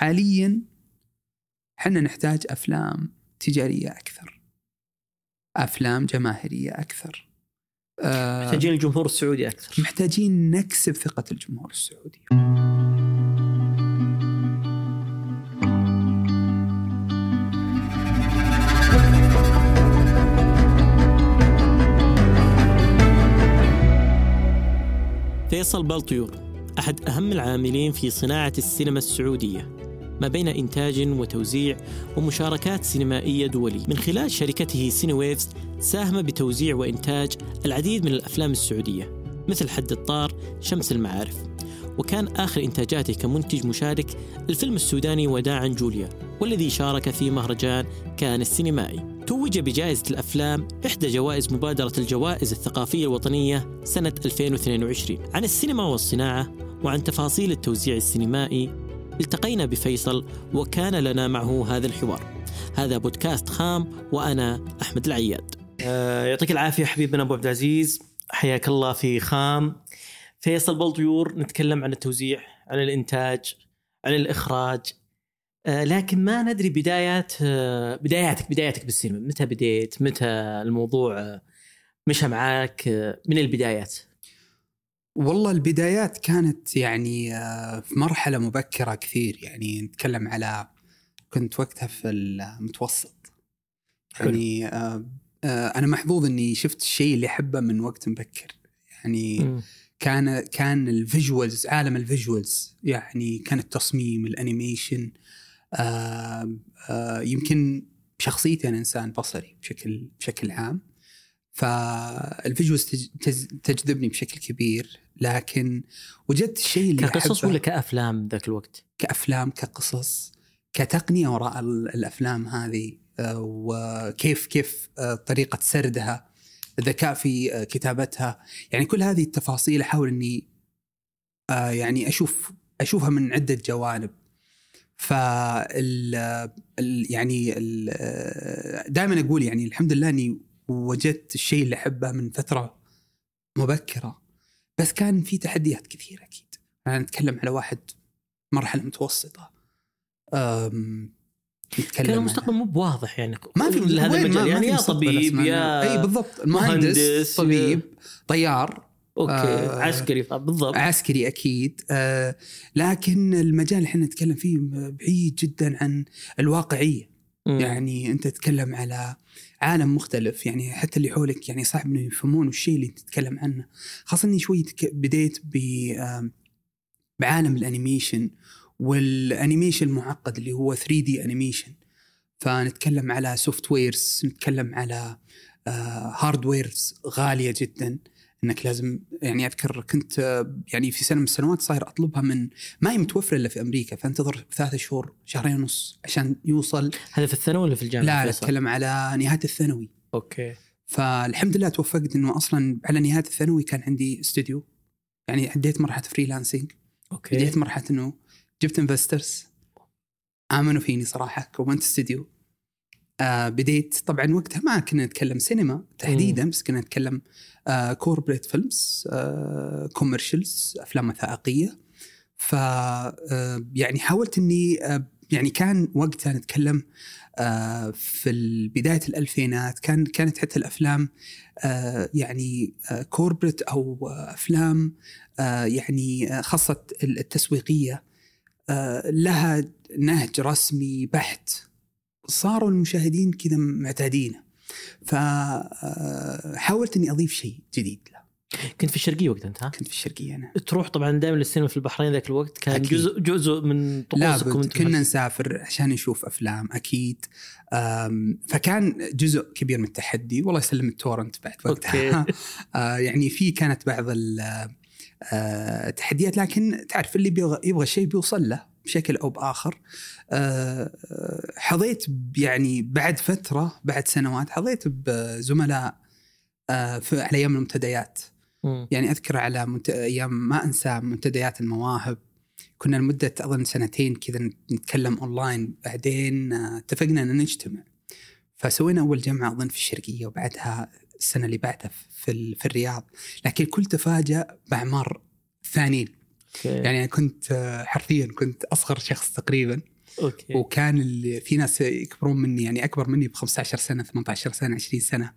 حاليا إحنا نحتاج أفلام تجارية أكثر. أفلام جماهيرية أكثر. آه، محتاجين الجمهور السعودي أكثر. محتاجين نكسب ثقة الجمهور السعودي. فيصل بلطيور أحد أهم العاملين في صناعة السينما السعودية. ما بين إنتاج وتوزيع ومشاركات سينمائية دولية. من خلال شركته سينيويفز ساهم بتوزيع وإنتاج العديد من الأفلام السعودية مثل حد الطار شمس المعارف. وكان آخر إنتاجاته كمنتج مشارك الفيلم السوداني وداعا جوليا والذي شارك في مهرجان كان السينمائي. توج بجائزة الأفلام إحدى جوائز مبادرة الجوائز الثقافية الوطنية سنة 2022 عن السينما والصناعة وعن تفاصيل التوزيع السينمائي التقينا بفيصل وكان لنا معه هذا الحوار. هذا بودكاست خام وأنا أحمد العياد. آه يعطيك العافية حبيبنا أبو عبد العزيز. حياك الله في خام. فيصل بلطيور نتكلم عن التوزيع عن الإنتاج عن الإخراج. آه، لكن ما ندري بدايات آه، بداياتك بداياتك بالسينما. متى بديت؟ متى الموضوع آه، مشى معاك؟ من البدايات؟ والله البدايات كانت يعني في مرحلة مبكرة كثير. يعني نتكلم على كنت وقتها في المتوسط. يعني أنا محظوظ إني شفت الشيء اللي أحبه من وقت مبكر. يعني م. كان كان ال visuals عالم ال visuals. يعني كان التصميم ال animation آه آه يمكن شخصيتي أنا إنسان بصري بشكل بشكل عام. فالفيجوالز تجذبني بشكل كبير. لكن وجدت الشيء اللي كقصص ولا كأفلام ذاك الوقت؟ كأفلام كقصص كتقنية وراء الأفلام هذه آه، وكيف كيف آه، طريقة سردها ذكاء في آه، كتابتها. يعني كل هذه التفاصيل أحاول إني يعني أشوف أشوفها من عدة جوانب. فال يعني دائما أقول يعني الحمد لله إني وجدت الشيء اللي أحبه من فترة مبكرة. بس كان في تحديات كثيرة أكيد. أنا نتكلم على واحد مرحلة متوسطة. نتكلم كان المستقبل مو بواضح يعني. ما في هذا المجال. يعني يا طبيب يا أي بالضبط. مهندس طبيب طيار. أوكي آه عسكري بالضبط. عسكري أكيد. آه لكن المجال اللي إحنا نتكلم فيه بعيد جدا عن الواقعية. م. يعني أنت تتكلم على عالم مختلف يعني حتى اللي حولك يعني صعب إنه يفهمون الشيء اللي تتكلم عنه. خاصة إني شوي بديت ب بعالم ال animation وال animation المعقد اللي هو 3D animation. فنتكلم على softwares نتكلم على hardwares آه غالية جدا. إنك لازم يعني أذكر كنت يعني في سنة من السنوات صاير أطلبها من ما هي متوفرة إلا في أمريكا فانتظر ثلاثة شهور شهرين ونص عشان يوصل. هذا في الثانوي ولا في الجامعة؟ لا أتكلم على نهاية الثانوي. okay. فالحمد لله توفقت إنه أصلا على نهاية الثانوي كان عندي استوديو. يعني عديت مرحلة freelancing okay. بديت مرحلة إنه جبت investors آمنوا فيني صراحة كونت استوديو. آه بديت طبعا وقتها ما كنا نتكلم سينما تحديدا بس كنا نتكلم آه corporate films آه commercials أفلام وثائقية. ف آه يعني حاولت إني آه يعني كان وقتها نتكلم آه في بداية الألفينات. كان كانت حتى الأفلام يعني corporate أو أفلام يعني خاصة التسويقية لها نهج رسمي بحت. صاروا المشاهدين كذا معتادينه فحاولت إني أضيف شيء جديد. له كنت في الشرقية وقتها أنت ها؟ كنت في الشرقية أنا. تروح طبعا دائما للسينما في البحرين ذاك الوقت؟ كان أكيد. جزء جزء من طقوسكم كنا نسافر عشان نشوف أفلام أكيد. فكان جزء كبير من التحدي. والله يسلم التورنت بعد وقتها. آه، يعني في كانت بعض التحديات آه، لكن تعرف اللي يبغى شيء بيوصل له. بشكل أو بآخر. آه، حظيت يعني بعد فترة بعد سنوات حظيت بزملاء آه، في على أيام المنتديات. يعني أذكر على منت... أيام ما أنسى منتديات المواهب. كنا لمدة أظن سنتين كذا نتكلم أونلاين. بعدين آه، اتفقنا إن نجتمع. فسوينا أول جمعة أظن في الشرقية وبعدها السنة اللي بعدها في في الرياض. لكن الكل تفاجأ بأعمار ثانيين. okay. يعني أنا كنت حرفيا كنت أصغر شخص تقريبا. okay. وكان اللي في ناس يكبرون مني يعني أكبر مني ب 15 سنه 18 سنة 20 سنة.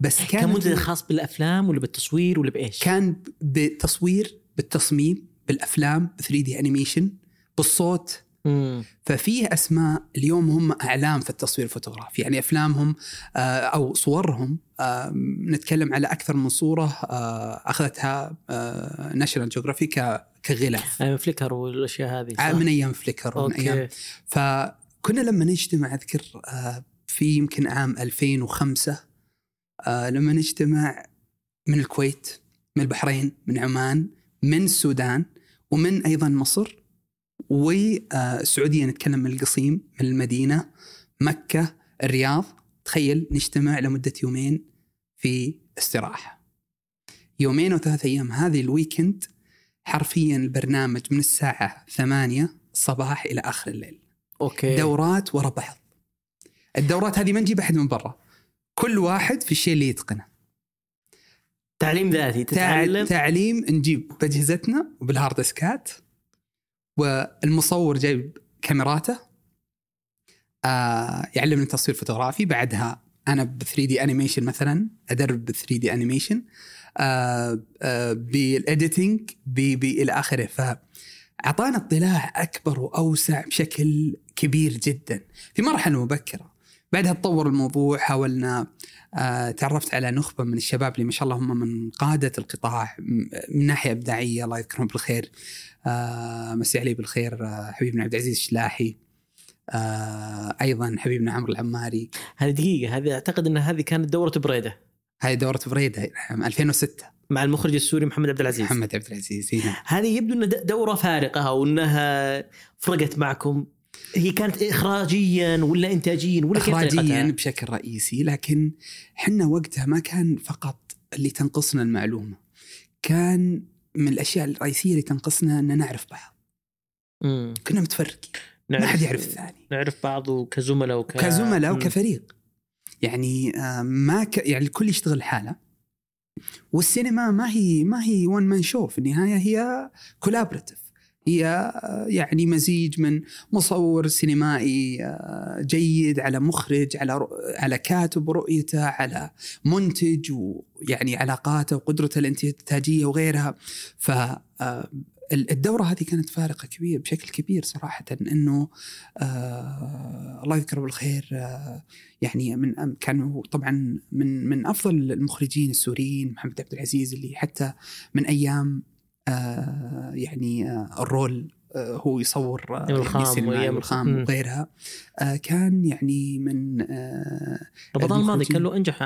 بس كان كان منتج خاص بالأفلام ولا بالتصوير ولا بإيش؟ كان بالتصوير بالتصميم بالأفلام 3D animation بالصوت. مم. ففيه أسماء اليوم هم أعلام في التصوير الفوتوغرافي يعني أفلامهم آه، أو صورهم آه، نتكلم على أكثر من صورة آه، أخذتها ناشونال جيوغرافي كغلاف أيام فليكر والأشياء هذه صح؟ من أيام فليكر ومن أيام فكنا لما نجتمع أذكر في يمكن عام 2005 آه، لما نجتمع من الكويت من البحرين من عمان من السودان ومن أيضا مصر والسعوديه نتكلم من القصيم من المدينة مكة الرياض. تخيل نجتمع لمدة يومين في استراحة. يومين وثلاث أيام. هذه ال weekend حرفيا البرنامج من الساعة 8 الصباح إلى آخر الليل. أوكي. دورات ورا بعض. الدورات هذه ما نجيب أحد من برا. كل واحد في الشيء اللي يتقنه. تعليم ذاتي تع- تتعلم؟ تعليم نجيب بأجهزتنا وبال hard ديسكات والمصور جايب كاميراته. آه يعلمني تصوير فوتوغرافي. بعدها أنا ب 3D animation مثلا أدرب ب 3D animation آه بال editing إلى آخره. فاعطانا اطلاع أكبر وأوسع بشكل كبير جدا. في مرحلة مبكرة. بعدها تطور الموضوع حاولنا آه تعرفت على نخبة من الشباب اللي ما شاء الله هم من قادة القطاع من ناحية إبداعية الله يذكرهم بالخير آه مسي عليه بالخير آه حبيبنا عبد العزيز الشلاحي أيضا حبيبنا عمرو العماري. هذه دقيقة هذه أعتقد إن هذه كانت دورة بريدة. هذه دورة فريده عام 2006 مع المخرج السوري محمد عبد العزيز. محمد عبد العزيز نعم. هذه يبدو إنها دورة فارقة أو إنها فرقت معكم. هي كانت اخراجيا ولا انتاجيا ولا اخراجيا؟ بشكل رئيسي لكن حنا وقتها ما كان فقط اللي تنقصنا المعلومة كان من الأشياء الرئيسية اللي تنقصنا إن نعرف بعض. مم. كنا متفرقين. ما حد يعرف الثاني. نعرف بعض كزملاء وك كزملاء. وكفريق. يعني آه، ما ك... يعني الكل يشتغل حاله والسينما ما هي ما هي one man show في النهاية هي collaborative هي يعني مزيج من مصور سينمائي آه، جيد على مخرج على على كاتب رؤيته على منتج ويعني علاقاته وقدرته الانتاجية وغيرها. ف آه، الدورة هذه كانت فارقة كبير بشكل كبير صراحة إنه آه الله يذكره بالخير آه يعني من كانوا طبعا من من أفضل المخرجين السوريين محمد عبد العزيز اللي حتى من أيام آه يعني آه الرول آه هو يصور الخام يعني وأيام والخام الخام. وغيرها كان يعني من رمضان الماضي. كان له أنجح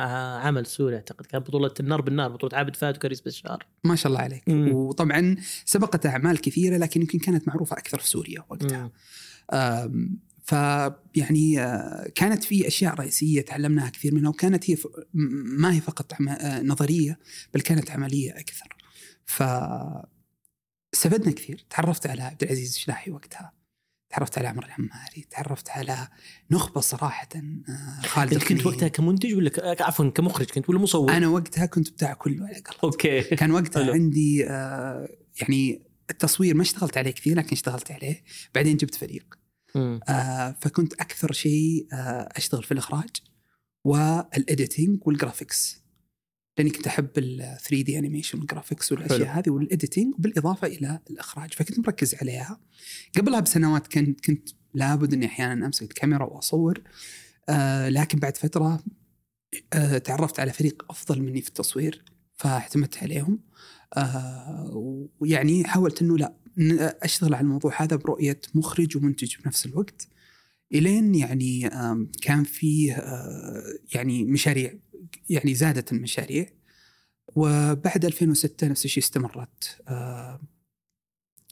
عمل سوري أعتقد كان بطولة النار بالنار بطولة عابد فهد وكريس بشار ما شاء الله عليك مم. وطبعا سبقت أعمال كثيرة لكن يمكن كانت معروفة أكثر في سوريا وقتها فيعني آه، كانت في أشياء رئيسية تعلمناها كثير منها وكانت هي ف- ما هي فقط نظرية بل كانت عملية أكثر. ف استفدنا كثير، تعرفت على عبد العزيز الشلاحي وقتها. تعرفت على عمر العماري، تعرفت على نخبة صراحة آه، خالد أنت كنت. وقتها كمنتج ولا ك... عفوا كمخرج كنت ولا مصور؟ أنا وقتها كنت بتاع كله على قلب. أوكي كان وقتها. عندي آه، يعني التصوير ما اشتغلت عليه كثير لكن اشتغلت عليه بعدين جبت فريق مم. آه فكنت أكثر شيء آه أشتغل في الإخراج وال editing وال graphics لاني كنت احب ال 3D animation وال graphics والأشياء حلو. هذه وال editing بالإضافة إلى الإخراج. فكنت مركز عليها. قبلها بسنوات كنت كنت لابد إني أحيانا أمسك الكاميرا وأصور. آه لكن بعد فترة آه تعرفت على فريق أفضل مني في التصوير فاعتمدت عليهم. آه ويعني حاولت إنه لا أشتغل على الموضوع هذا برؤية مخرج ومنتج بنفس الوقت. إلين يعني كان فيه آه، يعني مشاريع يعني زادت المشاريع. وبعد 2006 نفس الشيء استمرت. آه،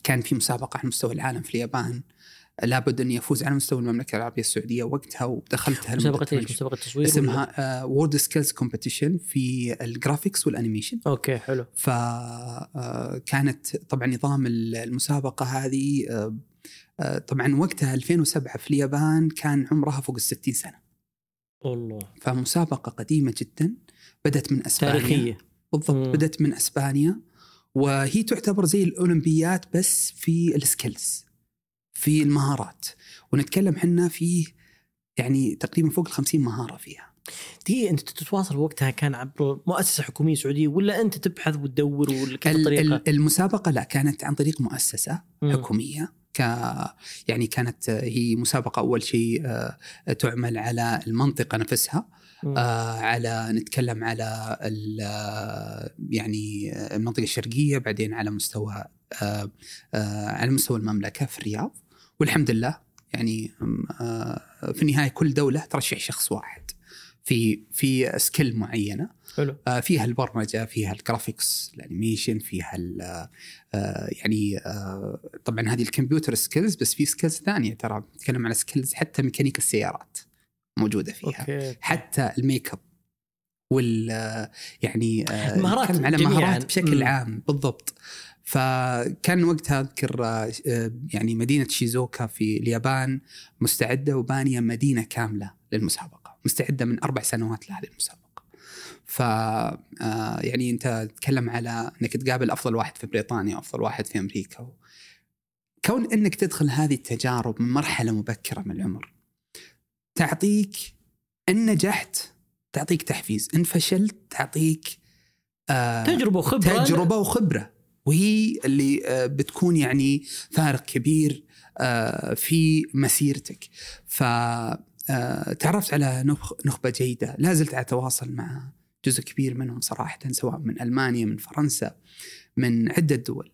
كان في مسابقة على مستوى العالم في اليابان. لابد اني افوز على مستوى المملكة العربية السعودية وقتها ودخلتها ثمان إيش؟ شهور. مسابقة تصوير اسمها World Skills Competition في ال graphics وال animation okay حلو. فكانت طبعا نظام المسابقة هذه آه، آه، طبعا وقتها 2007 في اليابان كان عمرها فوق ال 60 سنة. والله. فمسابقة قديمة جدا بدأت من أسبانيا. تاريخية. بالضبط مم. بدأت من أسبانيا. وهي تعتبر زي الأولمبيات بس في السكيلز في المهارات. ونتكلم حنا في يعني تقريبا فوق ال 50 مهارة فيها. دي أنت تتواصل وقتها كان عبر مؤسسة حكومية سعودية ولا أنت تبحث وتدور ولا كيف الطريقة؟ المسابقة لا كانت عن طريق مؤسسة م. حكومية. ك يعني كانت هي مسابقة أول شيء آه، تعمل على المنطقة نفسها آه على نتكلم على يعني المنطقة الشرقية بعدين على مستوى آه آه على مستوى المملكة في الرياض. والحمد لله يعني آه في النهاية كل دولة ترشح شخص واحد في في skill معينة. حلو. آه فيها البرمجة فيها ال graphics ال animation فيها آه يعني آه طبعا هذه ال computer skills بس في skills ثانية ترى نتكلم على skills حتى ميكانيك السيارات موجودة فيها. okay. حتى الميك اب وال يعني آه، المهارات على مهارات بشكل عام بالضبط. فكان وقتها أذكر آه، يعني مدينة شيزوكا في اليابان مستعدة وبانية مدينة كاملة للمسابقة مستعدة من أربع سنوات لهذه المسابقة. ف آه، يعني انت تتكلم على انك تقابل أفضل واحد في بريطانيا افضل واحد في أمريكا كون إنك تدخل هذه التجارب من مرحلة مبكرة من العمر تعطيك إن نجحت تعطيك تحفيز إن فشلت تعطيك آه تجربة وخبرة. تجربة وخبرة وهي اللي آه بتكون يعني فارق كبير آه في مسيرتك. ف آه تعرفت على نخبة جيدة لا زلت أتواصل مع جزء كبير منهم صراحة سواء من ألمانيا من فرنسا من عدة دول.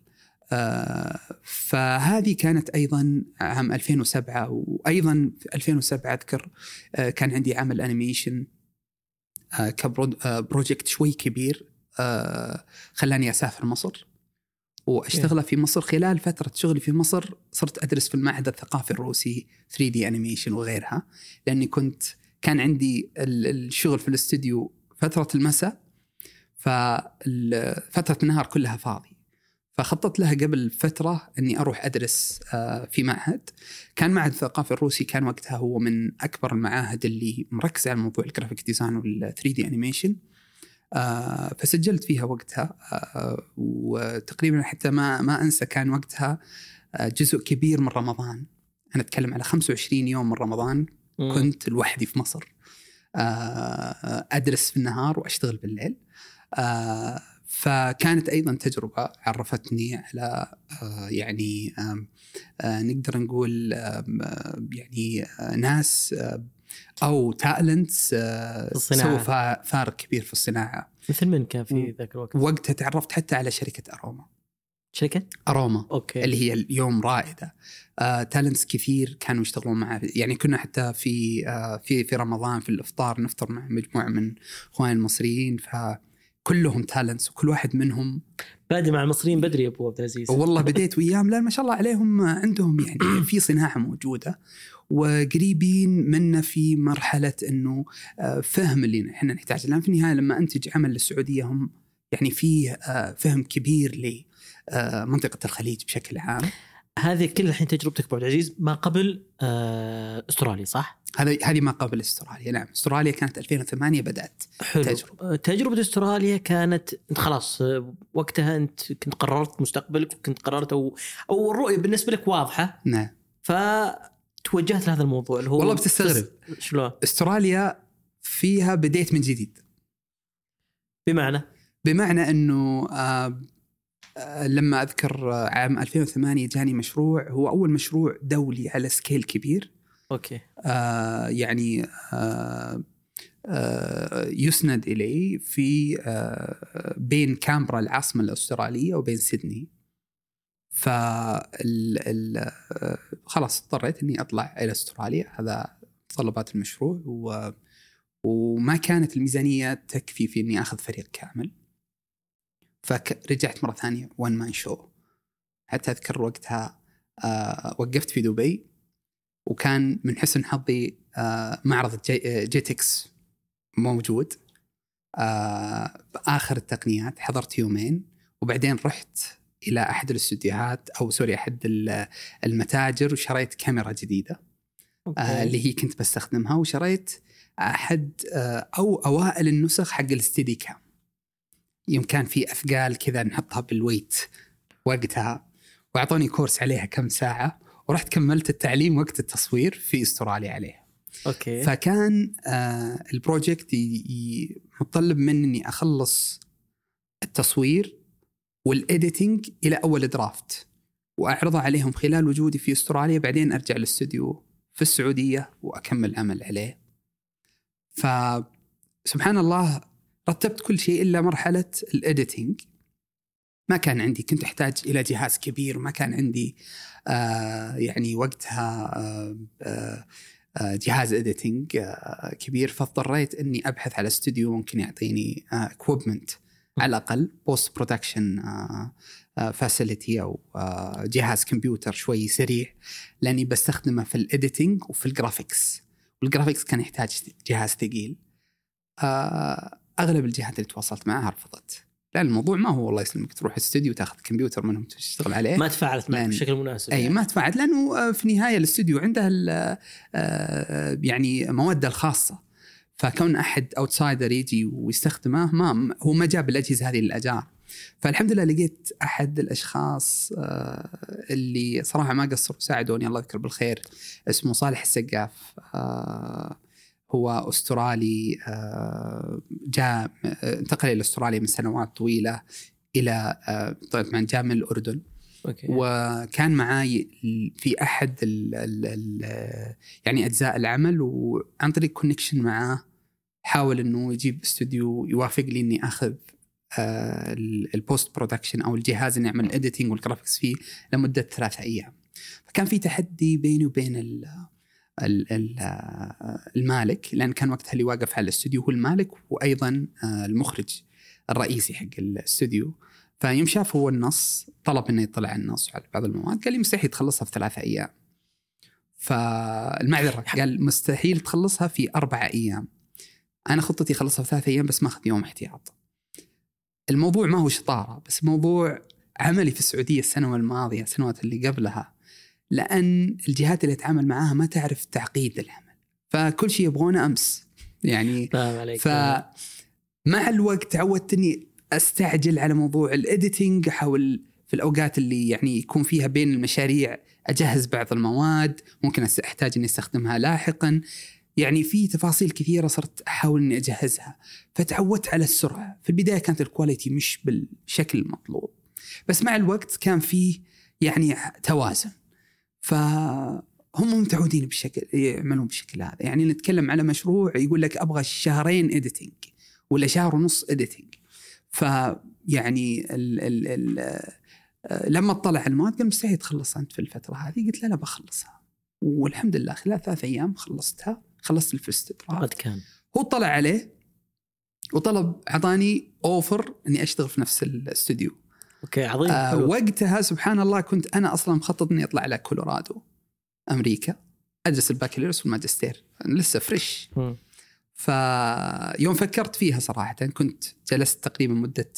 آه، فهذه كانت أيضا عام 2007 وأيضا في 2007 أذكر آه، كان عندي عمل animation آه، ك project شوي كبير خلاني أسافر مصر واشتغله في مصر. خلال فترة شغلي في مصر صرت أدرس في المعهد الثقافي الروسي 3D animation وغيرها لأني كنت كان عندي الشغل في الاستوديو فترة المساء ففتره النهار كلها فاضي. فخططت لها قبل فترة أني أروح أدرس آه، في معهد. كان معهد الثقافي الروسي كان وقتها هو من أكبر المعاهد اللي مركزة على موضوع ال graphic design وال 3D animation فسجلت فيها وقتها آه، وتقريبا حتى ما ما أنسى كان وقتها آه، جزء كبير من رمضان. أنا أتكلم على 25 يوم من رمضان. كنت لوحدي في مصر. أدرس في النهار وأشتغل بالليل. فكانت أيضا تجربة عرفتني على آه، يعني آه، نقدر نقول يعني آه، ناس أو talents سووا فارق كبير في الصناعة. مثل من كان في ذاك الوقت؟ وقتها تعرفت حتى على شركة أروما. شركة؟ أروما okay. اللي هي اليوم رائدة. آه، talents كثير كانوا يشتغلون معه يعني كنا حتى في آه، في في رمضان في الإفطار نفطر مع مجموعة من إخوان المصريين ف كلهم talents وكل واحد منهم بادي مع المصريين بدري يا أبو عبد العزيز. والله بديت وياهم لأن ما شاء الله عليهم عندهم يعني في صناعة موجودة وقريبين منا في مرحلة إنه آه، فهم اللي إحنا نحتاجه. لأن في النهاية لما أنتج عمل للسعودية هم يعني فيه آه، فهم كبير لمنطقه آه، الخليج بشكل عام هذه كل الحين تجربتك أبو العزيز ما قبل أستراليا صح؟ هذا هذه ما قبل أستراليا نعم أستراليا كانت 2008 بدأت حلو. تجربة تجربة أستراليا كانت أنت خلاص وقتها أنت كنت قررت مستقبلك وكنت قررت أو أو الرؤية بالنسبة لك واضحة نعم فتوجهت لهذا الموضوع اللي هو والله بتستغرب شلون؟ أستراليا فيها بديت من جديد بمعنى؟ بمعنى إنه آه آه لما أذكر عام 2008 جاني مشروع. هو أول مشروع دولي على سكيل كبير. Okay. آه يعني آه آه يسند اليه في آه بين كانبرا العاصمة الأسترالية وبين سيدني. ف خلاص اضطريت إني أطلع إلى أستراليا. هذا طلبات المشروع. و وما كانت الميزانية تكفي في إني أخذ فريق كامل. فرجعت مرة ثانية one man show حتى أذكر وقتها آه وقفت في دبي وكان من حسن حظي آه، معرض جي جيتكس موجود. آه، آخر التقنيات حضرت يومين وبعدين رحت إلى أحد الاستديوهات أو sorry أحد المتاجر وشريت كاميرا جديدة آه،. اللي هي كنت بستخدمها وشريت أحد أو أوائل النسخ حق ال Steadicam يوم كان في أثقال كذا نحطها بال weight وقتها وأعطوني كورس عليها كم ساعة ورحت كملت التعليم وقت التصوير في أستراليا عليها okay فكان آه ال project متطلب مني اني أخلص التصوير وال editing إلى أول draft واعرضه عليهم خلال وجودي في أستراليا بعدين أرجع للاستوديو في السعودية وأكمل العمل عليه. فسبحان الله رتبت كل شيء إلا مرحلة ال editing. ما كان عندي كنت أحتاج إلى جهاز كبير وما كان عندي آه يعني وقتها آه آه آه، جهاز editing كبير. فاضطريت إني أبحث على استوديو ممكن يعطيني equipment على الأقل post production facility أو آه، جهاز كمبيوتر شوي سريع لأني بستخدمه في ال editing وفي ال graphics وال graphics كان يحتاج جهاز ثقيل. آه، أغلب الجهات اللي تواصلت معها رفضت. لأن الموضوع ما هو الله يسلمك تروح استوديو تاخذ كمبيوتر منهم تشتغل عليه. ما تفاعلت معك بشكل مناسب إي يعني. ما تفاعل لأنه آه، في النهاية الاستوديو عنده ال- آه، يعني مواده الخاصة. فكون أحد outsider يجي ويستخدمه ما هو ما جاب الأجهزة هذه للأجار. فالحمد لله لقيت أحد الأشخاص آه، اللي صراحة ما قصروا ساعدوني الله يذكر بالخير اسمه صالح السقاف. آه، هو أسترالي آه، جاء آه، انتقل إلى أستراليا من سنوات طويلة إلى آه، طبعا جاء من الأردن okay وكان معاي في أحد ال ال ال يعني أجزاء العمل وعن طريق connection معاه حاول إنه يجيب استوديو يوافق لي إني أخذ ال post production أو الجهاز اللي يعمل ال editing وال graphics فيه لمدة ثلاثة أيام. فكان في تحدي بيني وبين المالك لأن كان وقتها اللي واقف على الاستوديو هو المالك وأيضا آه، المخرج الرئيسي حق الاستوديو. فيوم شاف هو النص طلب إنه يطلع على النص وعلى بعض المواد قال لي مستحيل تخلصها في ثلاثة أيام. فالمعذرة قال مستحيل تخلصها في أربع أيام. أنا خطتي اخلصها في ثلاثة أيام بس ماخذ يوم احتياط. الموضوع ما هو شطارة بس موضوع عملي في السعودية السنوات الماضيه السنوات اللي قبلها لأن الجهات اللي أتعامل معاها ما تعرف تعقيد العمل. فكل شيء يبغونه أمس. يعني فاهم عليك. فمع الوقت تعودت إني أستعجل على موضوع الايديتنج احاول في الأوقات اللي يعني يكون فيها بين المشاريع أجهز بعض المواد ممكن أحتاج إني أستخدمها لاحقا. يعني في تفاصيل كثيرة صرت أحاول إني أجهزها. فتعودت على السرعة. في البداية كانت ال quality مش بالشكل المطلوب. بس مع الوقت كان في يعني توازن. فهم متعودين بالشكل يعملون بالشكل هذا. يعني نتكلم على مشروع يقول لك أبغى شهرين editing ولا شهر ونص editing فيعني ال ال ال آه، لما اطلع على المواد قال مستحيل تخلص أنت في الفترة هذه. قلت لا لا بخلصها. والحمد لله خلال ثلاث أيام خلصتها خلصت ال first cut كان. هو طلع عليه وطلب أعطاني offer إني أشتغل في نفس الاستوديو okay عظيم آه. وقتها سبحان الله كنت أنا أصلا مخطط إني أطلع على كولورادو أمريكا ادرس البكالوريوس والماجستير لسه fresh. فيوم فكرت فيها صراحة كنت جلست تقريبا مدة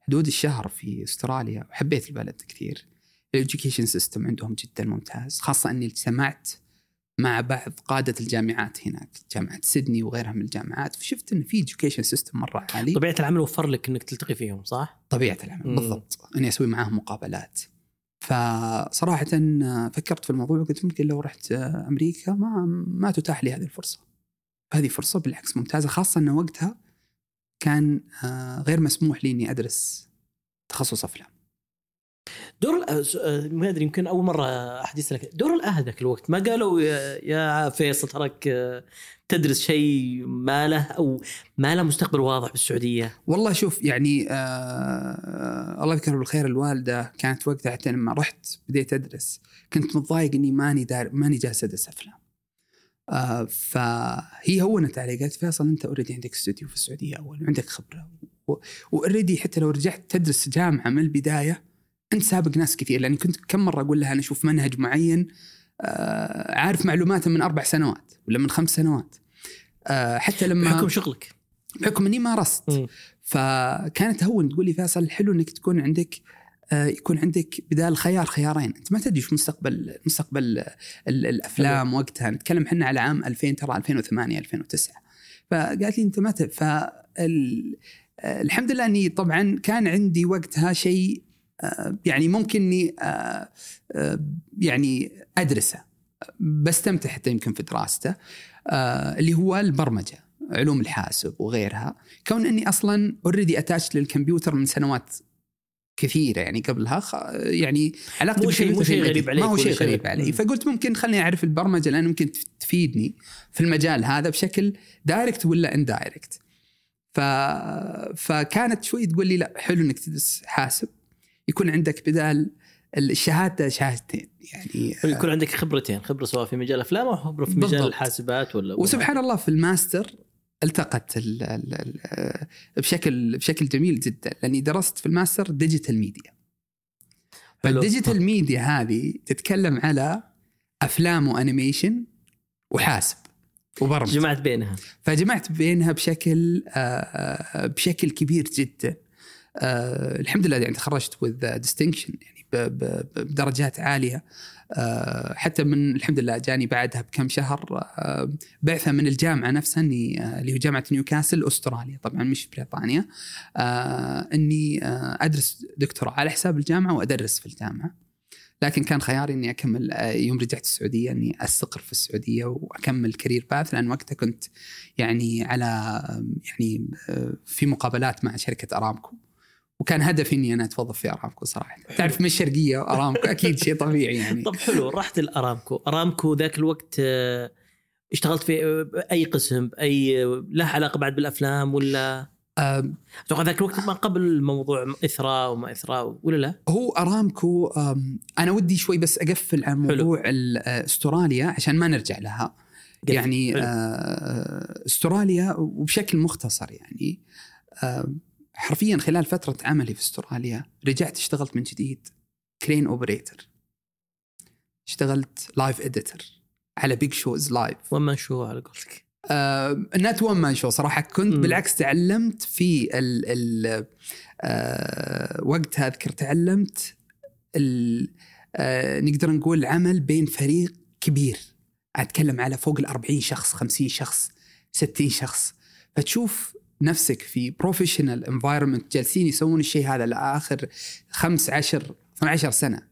حدود الشهر في أستراليا وحبيت البلد كثير ال education system عندهم جدا ممتاز خاصة إني اجتمعت مع بعض قادة الجامعات هناك جامعة سيدني وغيرها من الجامعات. فشفت إن في education system مرة عالي. طبيعة العمل وفر لك إنك تلتقي فيهم صح؟ طبيعة العمل مم. بالضبط. إني أسوي معاهم مقابلات. فصراحة فكرت في الموضوع وقلت ممكن لو رحت أمريكا ما ما تتاح لي هذه الفرصة. هذه فرصة بالعكس ممتازة خاصة انه وقتها كان آه، غير مسموح لي إني أدرس تخصص أفلام. دور آه، ما أدري يمكن أول مرة احد يسالك دور الأهل ذاك الوقت ما قالوا يا, يا فيصل تراك آه، تدرس شيء ما له أو ما له مستقبل واضح بالسعودية والله شوف يعني آه الله يذكرها بالخير الوالدة كانت وقتها حتى لما رحت بديت أدرس كنت متضايق إني ماني دار ماني جالس أدرس أفلام. آه فهي هونت علي قالت فيصل أنت already عندك استوديو في السعودية أول وعندك خبرة واوريدي حتى لو رجعت تدرس جامعة من البداية أنت سابق ناس كثير لاني كنت كم مرة أقول لها أنا أشوف منهج معين آه عارف معلوماته من أربع سنوات ولا من خمس سنوات. آه حتى لما بحكم شغلك. بحكم إني مارست. فكانت تهون تقول لي فيصل حلو إنك تكون عندك آه، يكون عندك بدال خيار خيارين. أنت ما تدري شو مستقبل مستقبل ال- الأفلام وقتها. نتكلم إحنا على عام 2000 ترى 2008 2009 فقالت لي أنت ما ت... فال آه، الحمد لله إني طبعا كان عندي وقتها شيء يعني ممكن إني آه، آه، يعني أدرسه بستمتع حتى يمكن في دراسته آه، اللي هو البرمجة علوم الحاسب وغيرها. كون إني أصلا already attached للكمبيوتر من سنوات كثيرة يعني قبلها خ... يعني علاقتي مو شيء- مو شيء. غريب عليك ما هو شيء غريب علي. فقلت ممكن خليني أعرف البرمجة لأن ممكن تف- تفيدني في المجال هذا بشكل direct ولا indirect ف... فكانت شوي تقول لي لا حلو إنك تدرس حاسب. يكون عندك بدال الشهادة شهادتين يعني يكون عندك خبرتين خبرة سواء في مجال الأفلام أو خبرة في مجال بالضبط. الحاسبات ولا وسبحان الله في الماستر التقت ال ال ال بشكل بشكل جميل جدا لأني درست في ال master digital media. فال digital media هذه تتكلم على أفلام و animation وحاسب وبرمجة جمعت بينها فجمعت بينها بشكل آه، آه، بشكل كبير جدا آه، الحمد لله يعني تخرجت with distinction يعني ب- ب- بدرجات عالية. آه، حتى من الحمد لله جاني بعدها بكم شهر آه، بعثة من الجامعة نفسها إني آه، اللي هو جامعة نيوكاسل أستراليا طبعا مش بريطانيا. آه، إني آه، أدرس دكتوراه على حساب الجامعة وأدرس في الجامعة. لكن كان خياري إني أكمل آه، يوم رجعت السعودية إني أستقر في السعودية وأكمل كارير باث لأن وقتها كنت يعني على يعني آه، في مقابلات مع شركة أرامكو. وكان هدفي إني أنا أتوظف في أرامكو صراحة تعرف من الشرقيه وارامكو أكيد شيء طبيعي يعني طب حلو رحت الأرامكو أرامكو ذاك الوقت آه، اشتغلت في آه، أي قسم أي له علاقة بعد بالأفلام ولا آه، أتوقع ذاك الوقت ما قبل موضوع اثراء وما اثراء ولا لا؟ هو أرامكو أنا ودي شوي بس أقفل عن حلو. موضوع ال- آه، أستراليا عشان ما نرجع لها قفل. يعني حلو. آه، أستراليا وبشكل مختصر يعني آه، حرفيا خلال فترة عملي في استراليا رجعت اشتغلت من جديد. crane operator اشتغلت live editor على big shows live وما show على قولتك. not one man show صراحة. كنت مم. بالعكس تعلمت في ال ال آه وقتها اذكر تعلمت ال آه نقدر نقول العمل بين فريق كبير. أتكلم على فوق ال 40 شخص 50 شخص 60 شخص. فتشوف نفسك في professional environment جالسين يسوون الشيء هذا لآخر 5 10 12 سنة.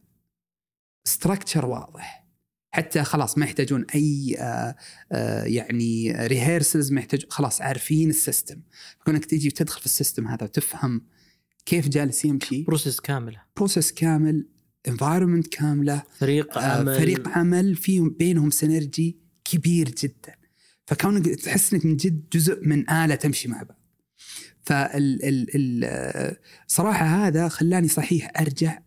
structure واضح. حتى خلاص ما يحتاجون أي آه آه يعني rehearsals ما يحتاج خلاص عارفين ال system. كونك تجي وتدخل في ال system هذا وتفهم كيف جالس يمشي. process كاملة. process كامل environment كاملة فريق آه، عمل. فريق عمل فيهم بينهم synergy كبير جدا. فكونك تحس إنك من جد جزء من آلة تمشي مع بعض فال ال ال صراحة هذا خلاني صحيح أرجع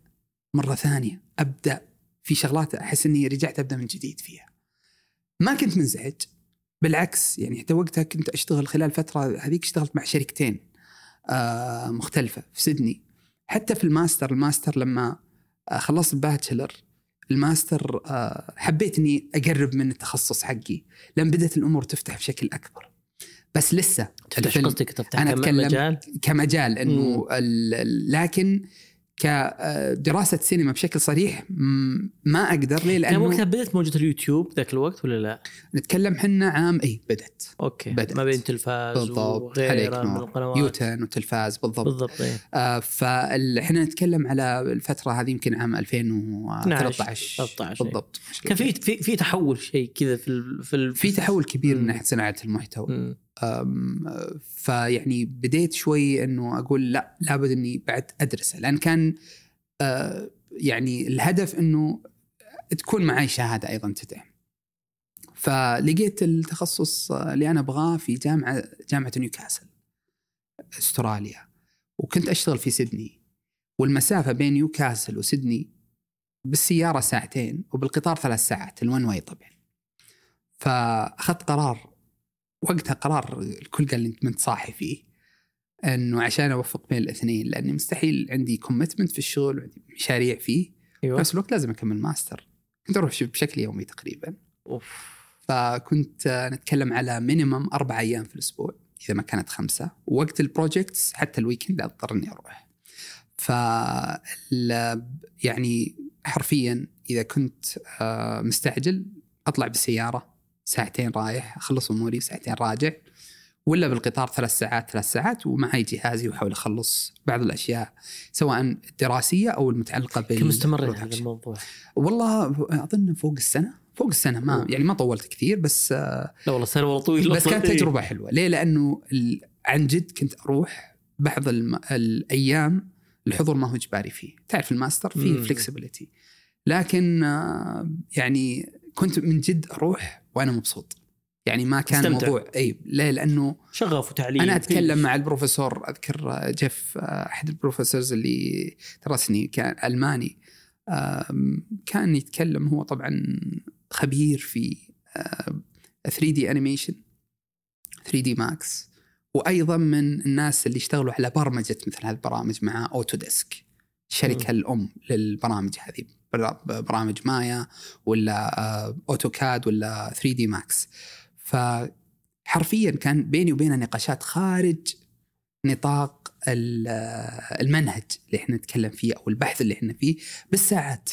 مرة ثانية أبدأ في شغلات أحس إني رجعت أبدأ من جديد فيها. ما كنت منزعج بالعكس يعني حتى وقتها كنت أشتغل خلال الفترة هذيك اشتغلت مع شركتين آه، مختلفة في سيدني. حتى في الماستر الماستر لما خلصت الباتشلر الماستر آه، حبيت إني أقرب من التخصص حقي لأن بدأت الأمور تفتح بشكل أكبر. بس لسه إيش قصدك تفتح أنا كم أتكلم مجال؟ كمجال إنه لكن كدراسه سينما بشكل صريح ما أقدر ليه كان وقتها لأنه بدأت موجة اليوتيوب ذاك الوقت ولا لا؟ نتكلم حنا عام اي بدت أوكي بدأت. ما بين تلفاز بالضبط عليك من القنوات يوتيرن وتلفاز بالضبط بالضبط إيه. آه فاحنا نتكلم على الفترة هذه يمكن عام 2013 13 بالضبط كان في في تحول شيء كذا في في في تحول كبير من. ناحية صناعة المحتوى مم. فيعني بديت شوي إنه أقول لا لابد إني بعد أدرسه لأن كان يعني الهدف إنه تكون معي شهادة أيضا تدعم. فلقيت التخصص اللي أنا أبغاه في جامعة جامعة نيوكاسل أستراليا وكنت أشتغل في سيدني والمسافة بين نيوكاسل وسيدني بالسيارة ساعتين وبالقطار ثلاث ساعات ال one way طبعا. فأخذت قرار وقتها قرار الكل قال لي أنت ما أنت صاحي فيه. إنه عشان أوفق بين الاثنين لأني مستحيل عندي commitment في الشغل وعندي مشاريع فيه. في أيوه نفس الوقت لازم أكمل ماستر كنت أروح بشكل يومي تقريبا. أوف. فكنت آه، نتكلم على minimum أربع أيام في الأسبوع إذا ما كانت خمسة. ووقت ال projects حتى ال weekend اضطر اني أروح. ف يعني حرفيا إذا كنت آه، مستعجل أطلع بالسيارة. ساعتين رايح أخلص أموري ساعتين راجع ولا بالقطار ثلاث ساعات ثلاث ساعات ومعي جهازي وأحاول أخلص بعض الأشياء سواء الدراسية أو المتعلقة بال كم مستمرين هذا production. الموضوع؟ والله أظن فوق السنة فوق السنة ما. يعني ما طولت كثير بس لا والله سنة والله طويلة بس كانت. تجربة حلوة ليه لأنه عن جد كنت أروح بعض الم... الأيام الحضور ما هو إجباري فيه تعرف الماستر. فيه فلكسبيتي لكن آه، يعني كنت من جد أروح وأنا مبسوط يعني ما كان تستمتع. موضوع إي ليه لأنه شغف وتعليم أنا أتكلم فيه. مع البروفيسور أذكر جيف آه، أحد ال professors اللي درسني كان ألماني كان يتكلم هو طبعا خبير في 3D animation 3D Max وأيضا من الناس اللي اشتغلوا على برمجة مثل هذه البرامج مع اوتوديسك الشركة مم. الأم للبرامج هذه برامج مايا ولا آه، أوتوكاد ولا 3D Max فحرفيا كان بيني وبينه نقاشات خارج نطاق آه، المنهج اللي إحنا نتكلم فيه أو البحث اللي إحنا فيه بالساعات.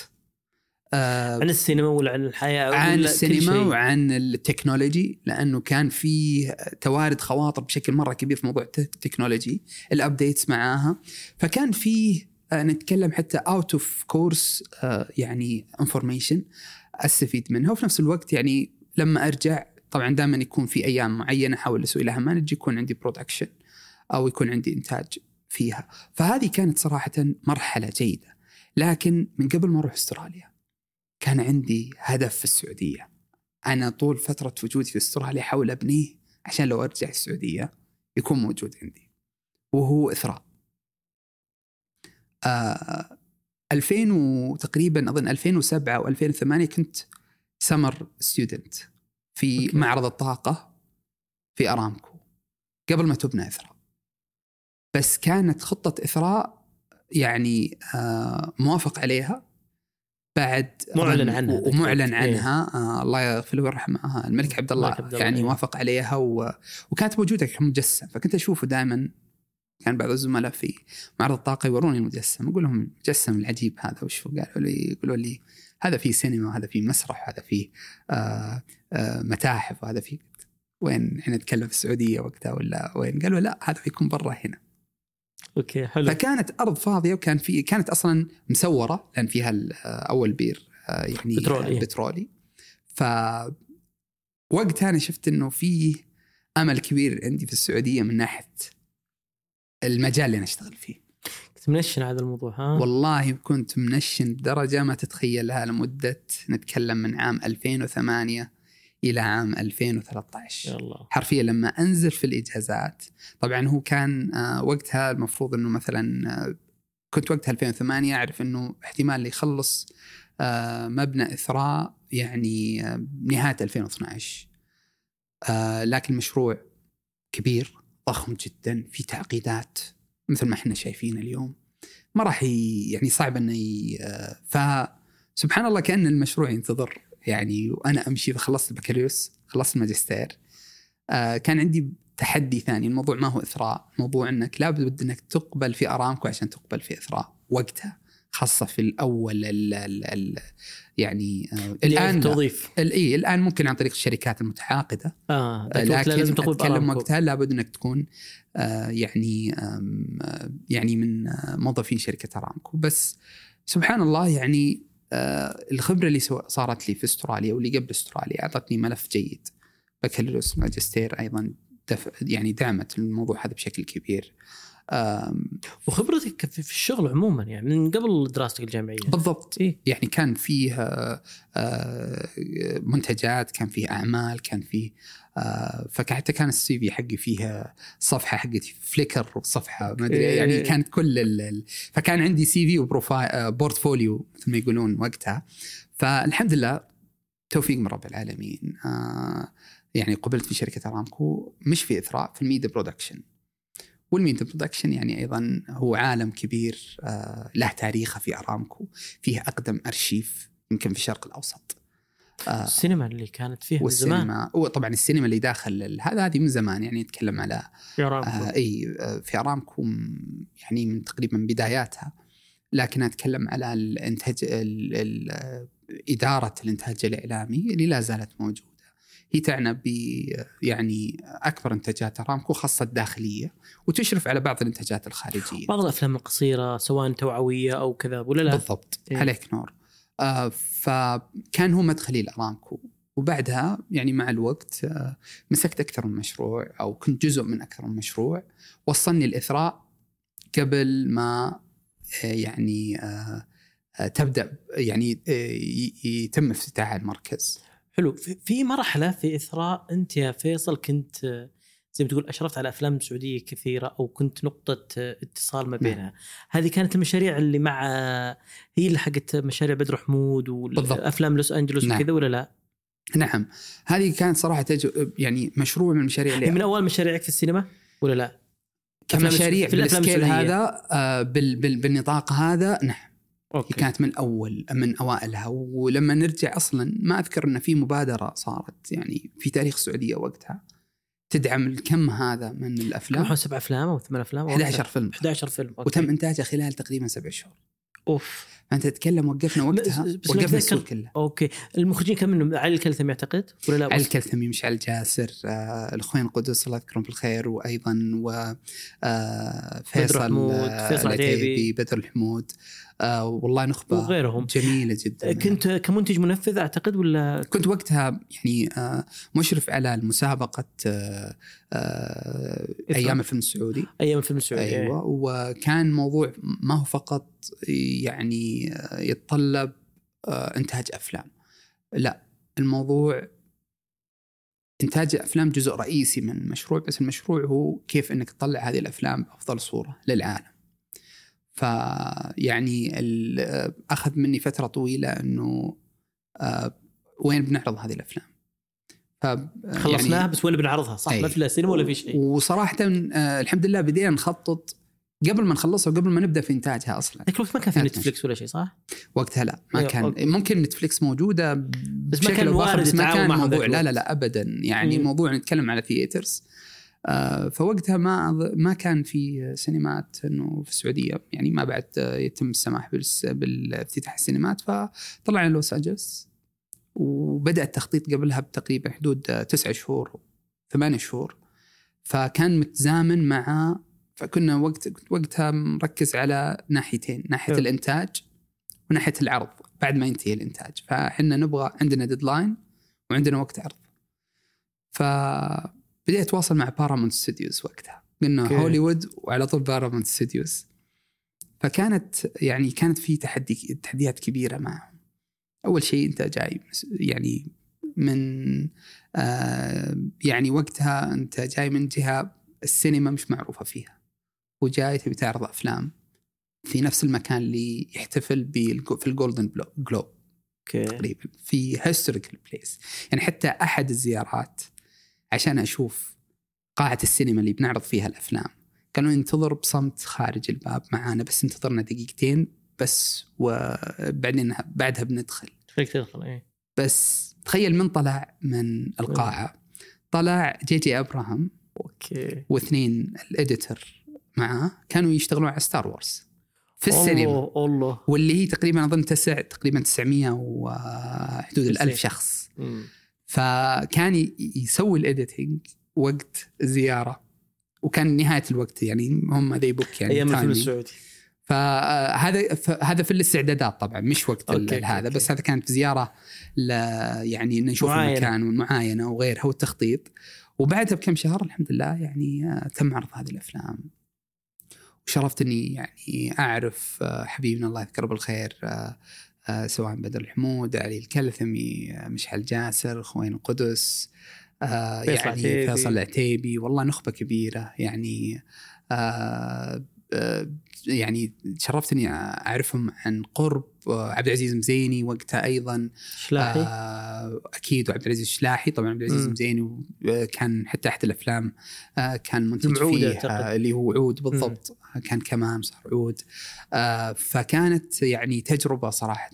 آه، عن السينما ولا عن الحياة عن ولا كل السينما. وعن ال technology لأنه كان في توارد خواطر بشكل مرة كبير في موضوع الت- ال technology ال updates معاها. فكان في آه، نتكلم حتى out of course يعني information أستفيد منها. وفي نفس الوقت يعني لما أرجع طبعا دائما يكون في أيام معينة أحاول أسوي لها manage يكون عندي production أو يكون عندي إنتاج فيها. فهذه كانت صراحة مرحلة جيدة. لكن من قبل ما أروح أستراليا كان عندي هدف في السعودية. أنا طول فترة وجودي في أستراليا أحاول أبنيه عشان لو أرجع السعودية يكون موجود عندي. وهو إثراء. آه 2000 وتقريبا أظن 2007 أو 2008 كنت summer student في okay. معرض الطاقة في أرامكو قبل ما تبنى إثراء بس كانت خطة إثراء يعني آه موافق عليها بعد معلن عنها ومعلن. إيه. عنها آه الله يغفر له ويرحمه الملك عبد الله الملك عبد الله، يعني إيه. وافق عليها و... وكانت موجوده كمجسم فكنت أشوفه دائما كان بعض الزملاء في معرض الطاقة يوروني المجسم أقول لهم المجسم العجيب هذا وش هو؟ قالوا لي يقولوا لي هذا فيه سينما وهذا فيه مسرح وهذا فيه آه آه متاحف وهذا فيه وين إحنا نتكلم في السعودية وقتها ولا وين؟ قالوا لا هذا بيكون برا هنا okay حلو فكانت أرض فاضية وكان في كانت أصلا مسوره لأن فيها ال- أول بير آه، يعني بترولي. بترولي ف وقتها أنا شفت إنه في أمل كبير عندي في السعودية من ناحية المجال اللي أنا أشتغل فيه. كنت منشن على الموضوع ها؟ والله كنت منشن بدرجة ما تتخيلها لمدة نتكلم من عام 2008 إلى عام 2013 يا الله. حرفيا لما أنزل في الإجازات طبعا هو كان آه، وقتها المفروض إنه مثلا آه، كنت وقتها 2008 أعرف إنه احتمال يخلص آه، مبنى إثراء يعني نهاية 2012 آه، لكن المشروع كبير. ضخم جدا في تعقيدات مثل ما إحنا شايفين اليوم. ما راح يعني صعب إنه فسبحان الله كأن المشروع ينتظر. يعني وأنا أمشي خلصت البكالوريوس خلصت الماجستير. آه، كان عندي تحدي ثاني. الموضوع ما هو إثراء. موضوع إنك لابد إنك تقبل في أرامكو عشان تقبل في إثراء. وقتها خاصة في الأول ال ال ال يعني آه الآن ال- إي الآن ممكن عن طريق الشركات المتعاقده آه لكن لازم تقول أتكلم بأرامكو. وقتها لابد أنك تكون آه، يعني آه، يعني من آه، موظفين شركة أرامكو. بس سبحان الله يعني آه، الخبرة اللي صارت لي في أستراليا واللي قبل أستراليا أعطتني ملف جيد. بكالوريوس ماجستير أيضا دف يعني دعمت الموضوع هذا بشكل كبير. وخبرتك في الشغل عموما يعني من قبل دراستك الجامعية. بالضبط. إيه؟ يعني كان فيه آه، آه، منتجات كان فيه أعمال كان فيه آه، فحتى كان ال CV حقي فيها صفحة حقتي Flickr وصفحه ما أدري. يعني كانت كل ال- فكان عندي CV و profile portfolio مثل ما يقولون وقتها. فالحمد لله توفيق من رب العالمين. يعني قبلت في شركة أرامكو مش في إثراء في ال media production وال media production يعني أيضا هو عالم كبير آه، له تاريخه في أرامكو فيه أقدم أرشيف يمكن في الشرق الأوسط. آه، السينما اللي كانت فيها من زمان. وطبعا السينما اللي داخل هذا هذه من زمان يعني نتكلم على يا آه أرامكو إي آه، في أرامكو يعني من تقريبا بداياتها. لكن أتكلم على الانتاج ال- ال- آه، إدارة الإنتاج الإعلامي اللي لا زالت موجودة. هي تعنى ب يعني أكبر انتاجات أرامكو خاصة الداخلية وتشرف على بعض الإنتاجات الخارجية. بعض الأفلام القصيرة سواء توعوية أو كذا ولا لا؟ بالضبط إيه؟ عليك نور. آه فكان هو مدخلي لأرامكو وبعدها يعني مع الوقت آه مسكت أكثر من مشروع أو كنت جزء من أكثر من مشروع وصلني الإثراء قبل ما آه يعني آه تبدأ يعني يتم افتتاح المركز. حلو. في مرحلة في إثراء أنت يا فيصل كنت زي ما تقول أشرفت على أفلام سعودية كثيرة أو كنت نقطة اتصال ما بينها. نعم. هذه كانت المشاريع اللي مع هي اللي حقت مشاريع بدر حمود وأفلام لوس أنجلوس نعم. وكذا ولا لا؟ نعم. هذه كانت صراحة تج... يعني مشروع من المشاريع اللي من أول مشاريعك في السينما ولا لا؟ كمشاريع في بالسكيل هذا آه بال... بال... بالنطاق هذا نعم. okay. كانت من أول من أوائلها. ولما نرجع أصلا ما أذكر إن في مبادرة صارت يعني في تاريخ السعودية وقتها. تدعم الكم هذا من الأفلام؟ كم سبع أفلام أو ثمان أفلام؟ 11 فيلم. 11 فيلم okay. وتم انتاجها خلال تقريبا سبع شهور. أوف. فأنت تتكلم وقفنا وقتها؟ بس وقفنا السوق كله. okay. المخرجين كم منهم؟ علي الكلثمي أعتقد؟ ولا لا؟ علي الكلثمي مشعل جاسر آه الأخوين قدس الله يذكرهم بالخير وأيضا و آه فيصل آه فيصل عتيبي. بدر الحمود آه والله نخبة وغيرهم. جميلة جدا. كنت كمنتج منفذ أعتقد ولا؟ كنت وقتها يعني آه مشرف على مسابقة آه آه أيام الفيلم السعودي. أيام الفيلم السعودي أيوه. إيه. وكان موضوع ما هو فقط يعني يتطلب آه إنتاج أفلام. لا الموضوع إنتاج أفلام جزء رئيسي من المشروع بس المشروع هو كيف إنك تطلع هذه الأفلام بأفضل صورة للعالم. فيعني أخذ مني فترة طويلة إنه آه وين بنعرض هذه الأفلام. ف خلصناها يعني بس وين بنعرضها؟ صح ما في سينما ولا في شيء. وصراحه آه الحمد لله بدينا نخطط قبل ما نخلصها وقبل ما نبدأ في إنتاجها أصلا. ذاك الوقت ما كان في Netflix ولا شيء صح؟ وقتها لا ما أيوة، كان. okay. ممكن Netflix موجودة بس ما كان وارد بس ما كان موضوع. لا لا لا ابدا. يعني مم. موضوع نتكلم على ثياترز آه، فوقتها ما ما كان في سينمات إنه في السعودية. يعني ما بعد يتم السماح بالافتتاح السينمات فطلعنا لوس أنجلس. وبدأ التخطيط قبلها بتقريبا حدود تسعة شهور ثمانية شهور. فكان متزامن مع فكنا وقت وقتها مركز على ناحيتين ناحية م. الإنتاج وناحية العرض بعد ما ينتهي الإنتاج. فاحنا نبغى عندنا deadline وعندنا وقت عرض. ف بديت أتواصل مع Paramount Studios وقتها قلنا okay. هوليوود وعلى طول Paramount Studios فكانت يعني كانت في تحدي تحديات كبيرة معهم. أول شيء أنت جاي يعني من آه يعني وقتها أنت جاي من جهة السينما مش معروفة فيها وجاي تبي تعرض أفلام في نفس المكان اللي يحتفل في ال Golden Globe تقريبا في historical place يعني حتى أحد الزيارات عشان أشوف قاعة السينما اللي بنعرض فيها الأفلام. كانوا ننتظر بصمت خارج الباب معانا بس انتظرنا دقيقتين بس وبعدين بعدها بندخل. فيك تدخل إيه. بس تخيل من طلع من القاعة. طلع جي جي أبراهام أوكي. واثنين الاديتور معاه كانوا يشتغلون على ستار وورز في السينما. الله. الله واللي هي تقريبا أظن تسع تقريبا 900 وحدود الألف شخص. مم. فكان يسوي الايديتنج وقت الزياره وكان نهاية الوقت يعني هم ذي بوك يعني أيام الفيلم السعودي فهذا هذا في الاستعدادات طبعا مش وقت أوكي هذا أوكي. بس هذا كانت زيارة ل يعني نشوف معاينة. المكان والمعاينة وغيرها والتخطيط وبعدها بكم شهر الحمد لله يعني آه، تم عرض هذه الأفلام وشرفت اني يعني أعرف آه، حبيبنا الله يذكره بالخير آه، آه، سواء بدر الحمود علي الكلثمي آه، مشعل جاسر خوين القدس آه، فيصل يعني. فيصل العتيبي والله نخبة كبيرة يعني يعني تشرفت اني أعرفهم عن قرب عبد العزيز مزيني وقتها أيضا. شلاحي؟ آه أكيد وعبد العزيز شلاحي. طبعا عبد العزيز مزيني كان حتى أحد الأفلام آه كان منتج فيه آه اللي هو عود بالضبط. مم. كان كمان صار عود. آه فكانت يعني تجربة صراحة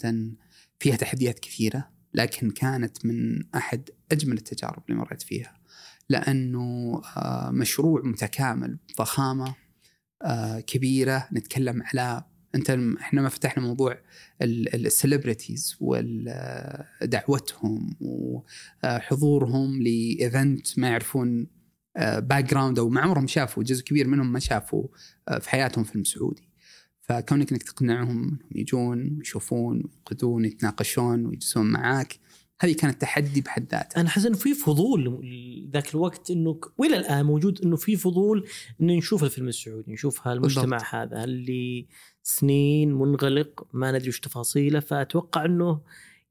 فيها تحديات كثيرة لكن كانت من أحد أجمل التجارب اللي مريت فيها. لأنه مشروع متكامل ضخامة كبيرة نتكلم على أنت إحنا ما فتحنا موضوع ال celebrities ودعوتهم وحضورهم ل event ما يعرفون background أو ما عمرهم شافوا جزء كبير منهم ما شافوا آه، في حياتهم فيلم سعودي فكونك إنك تقنعهم يجون ويشوفون وينقدون ويتناقشون ويجلسون معاك هذه كانت تحدي بحد ذاته أنا أحس إنه في فضول ذاك الوقت إنه وإلى الآن موجود إنه في فضول إنه نشوف الفيلم السعودي نشوف هالمجتمع بالضبط. هذا اللي سنين منغلق ما ندري وش تفاصيله فأتوقع إنه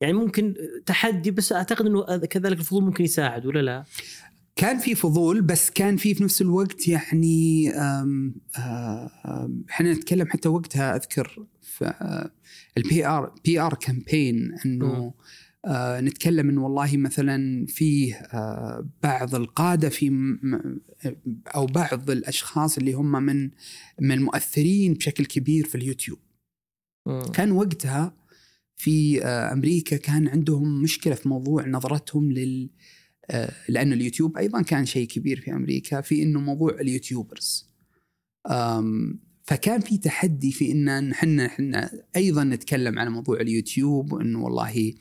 يعني ممكن تحدي بس أعتقد إنه كذلك الفضول ممكن يساعد ولا لا؟ كان في فضول بس كان في في نفس الوقت يعني إحنا نتكلم حتى وقتها أذكر في ال PR PR campaign إنه آه نتكلم انه والله مثلا فيه آه بعض القادة في أو بعض الأشخاص اللي هم من من المؤثرين بشكل كبير في اليوتيوب. م. كان وقتها في آه أمريكا كان عندهم مشكلة في موضوع نظرتهم لل لأن اليوتيوب أيضا كان شيء كبير في أمريكا في أنه موضوع ال YouTubers فكان في تحدي في إن إحنا إحنا أيضا نتكلم على موضوع اليوتيوب وإنه والله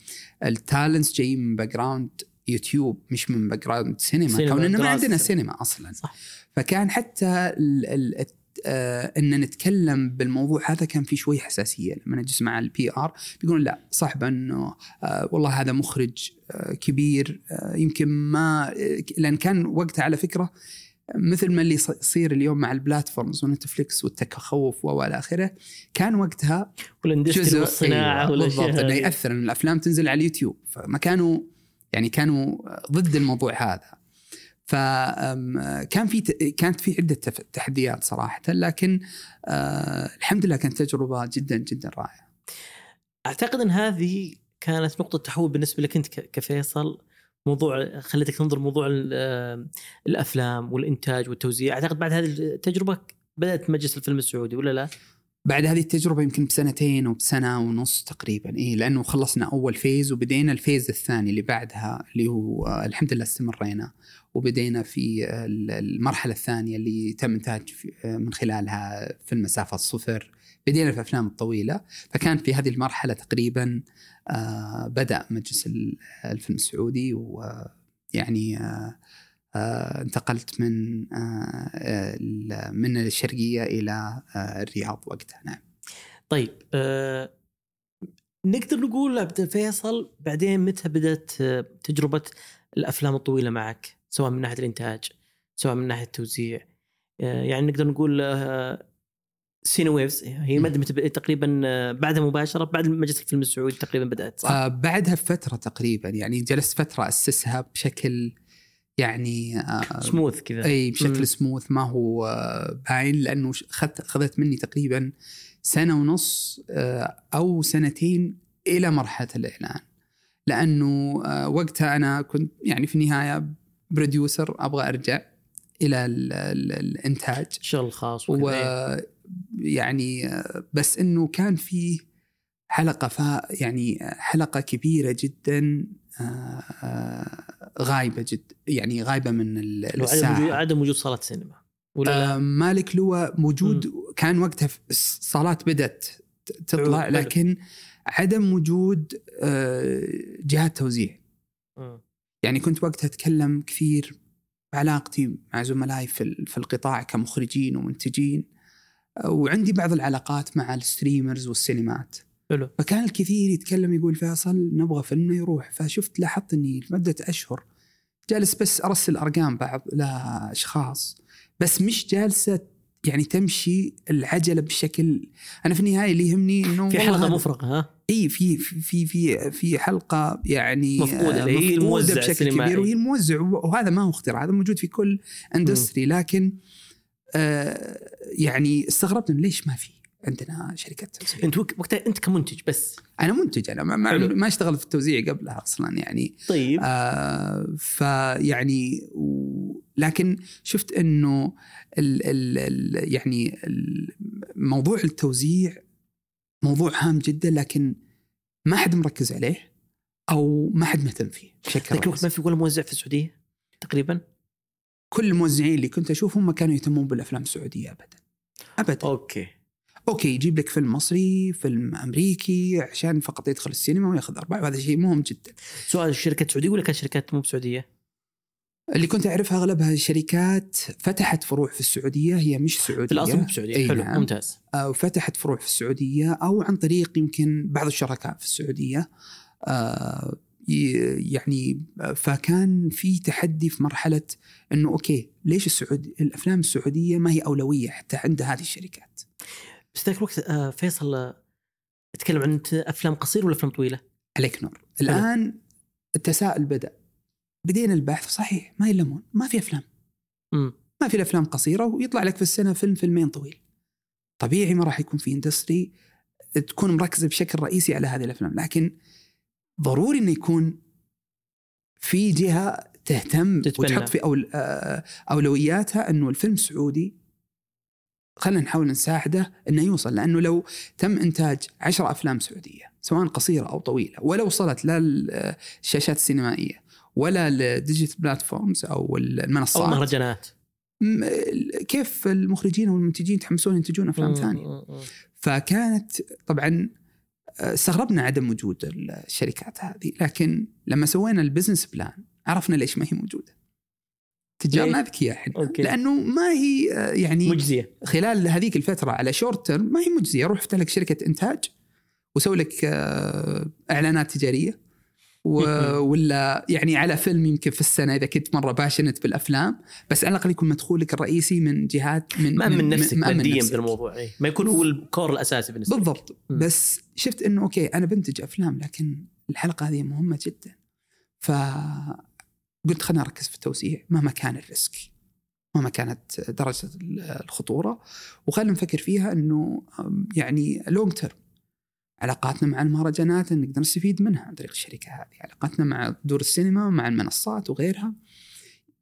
ال talents جايين من background يوتيوب مش من background سينما, سينما كوننا ما عندنا سينما أصلا. صح. فكان حتى آه إن نتكلم بالموضوع هذا كان في شوي حساسية. لما نجلس مع ال PR بيقولون لا صعب إنه آه والله هذا مخرج آه كبير آه يمكن ما آه لأن كان وقتها على فكرة مثل ما اللي يصير اليوم مع ال platforms ونتفلكس والتخوف وإلى آخره كان وقتها وال industry والصناعة أيوة بالضبط إنه يأثر إن الأفلام تنزل على اليوتيوب. فما كانوا يعني كانوا ضد الموضوع هذا. فكان في كانت في عدة تحديات صراحة لكن آه، الحمد لله كانت تجربة جدا جدا رائعة. أعتقد إن هذه كانت نقطة تحول بالنسبة لك أنت كفيصل. موضوع خلتك تنظر موضوع الأفلام والإنتاج والتوزيع. أعتقد بعد هذه التجربة بدأت مجلس الفيلم السعودي ولا لا؟ بعد هذه التجربة يمكن بسنتين أو بسنة ونص تقريبا اي لأنه خلصنا أول phase وبدينا ال phase الثاني اللي بعدها اللي هو آه، الحمد لله استمرينا. وبدينا في المرحلة الثانية اللي تم انتاج آه، من خلالها في المسافه الصفر. بدينا في الافلام الطويله فكان في هذه المرحلة تقريبا آه، بدأ مجلس الفيلم السعودي ويعني آه، انتقلت من آه، من الشرقية إلى الرياض وقتها. نعم. طيب نقدر نقول عبد الفيصل بعدين متى بدأت تجربة الأفلام الطويلة معك؟ سواء من ناحية الإنتاج سواء من ناحية التوزيع. يعني نقدر نقول Cine Waves هي مدة تقريبا آه، بعدها مباشرة بعد مجلس الفيلم السعودي تقريبا بدأت صح؟ آه بعدها بفترة تقريبا يعني جلست فترة أسسها بشكل يعني آه سموث كذا. إي بشكل مم. سموث ما هو آه باين لأنه اخذت اخذت مني تقريبا سنة ونص آه أو سنتين إلى مرحلة الإعلان. لأنه آه وقتها أنا كنت يعني في النهاية producer أبغى أرجع إلى ال ال الإنتاج. شغل خاص يعني بس إنه كان في حلقة فا يعني حلقة كبيرة جدا آه، غايبة جدا يعني غايبة من الساحة. عدم وجود صالات سينما. ولا آه مالك لواء موجود م. كان وقتها الصالات بدأت تطلع لكن عدم وجود آه جهات توزيع. م. يعني كنت وقتها أتكلم كثير بعلاقتي مع زملائي في, في القطاع كمخرجين ومنتجين. وعندي بعض العلاقات مع ال streamers والسينمات. حلو. فكان الكثير يتكلم يقول فيصل نبغى فيلمنا يروح. فشفت لاحظت إني لمدة أشهر جالس بس أرسل أرقام بعض لأشخاص بس مش جالسة يعني تمشي العجلة بشكل أنا في النهاية اللي يهمني إنه في حلقة مفرغه ها؟ إي في في في في حلقة يعني مفقودة هي الموزع بشكل كبير وهي الموزع وهذا ما هو اختراع هذا موجود في كل اندستري لكن آه يعني استغربت انه ليش ما في عندنا شركة توزيع؟ انت وقتها انت كمنتج بس. أنا منتج أنا ما, ما اشتغلت في التوزيع قبلها أصلا يعني. طيب. آه فيعني و... لكن شفت إنه ال ال ال يعني موضوع التوزيع موضوع هام جدا لكن ما حد مركز عليه أو ما حد مهتم فيه بشكل لكن ما في ولا موزع في السعودية تقريبا؟ كل الموزعين اللي كنت أشوفهم ما كانوا يهتمون بالأفلام السعودية ابدا. ابدا. أوكي. أوكي يجيب لك فيلم مصري فيلم أمريكي عشان فقط يدخل السينما وياخذ أرباح وهذا شيء مهم جدا. سؤال الشركة سعودية ولا كانت شركات مو بسعودية؟ اللي كنت أعرفها أغلبها شركات فتحت فروع في السعودية هي مش سعودية. في الأصل مو بسعودية. أي حلو نعم. ممتاز. أو فتحت فروع في السعودية أو عن طريق يمكن بعض الشركاء في السعودية. آه، يعني فكان في تحدي في مرحلة إنه أوكي ليش السعودي الأفلام السعودية ما هي أولوية حتى عند هذه الشركات؟ بس ذاك الوقت آه، فيصل آه، تتكلم عن أفلام قصيره ولا أفلام طويلة؟ عليك نور. الآن التساؤل بدأ. بدينا البحث صحيح ما يلمون ما في أفلام. امم ما في الأفلام قصيرة ويطلع لك في السنة فيلم فيلمين طويل. طبيعي ما راح يكون في industry تكون مركزة بشكل رئيسي على هذه الأفلام لكن ضروري إنه يكون في جهة تهتم تتبنى. وتحط في أول آه، أولوياتها إنه الفيلم السعودي خلينا نحاول نساعده إنه يوصل لأنه لو تم إنتاج عشر أفلام سعودية سواء قصيرة أو طويلة ولا وصلت لا للشاشات السينمائية ولا لل digital platforms أو أو المنصات مهرجانات م- كيف المخرجين والمنتجين يتحمسون ينتجون أفلام ثانية. فكانت طبعا آه، استغربنا عدم وجود الشركات هذه لكن لما سوينا ال business plan عرفنا ليش ما هي موجودة تجارنا؟ اذكياء إحنا. لأنه ما هي آه، يعني مجزية خلال هذيك الفترة على short term ما هي مجزية روح افتح لك شركة إنتاج وسوي لك آه، إعلانات تجارية. ولا يعني على فيلم يمكن في السنة إذا كنت مرة passionate بالأفلام بس على الأقل يكون مدخولك الرئيسي من جهات من مأمن نفسك مأمن ماديا نفسك. بالموضوع إيه. ما يكون هو ال core الأساسي بالنسبة. بالضبط مم. بس شفت إنه أوكي أنا بنتج أفلام لكن الحلقة هذه مهمة جدا ف قلت خلينا نركز في التوزيع مهما كان ال risk مهما كانت درجة الخطورة وخلينا نفكر فيها إنه يعني long term علاقاتنا مع المهرجانات نقدر نستفيد منها عن طريق الشركة هذه علاقاتنا مع دور السينما مع المنصات وغيرها.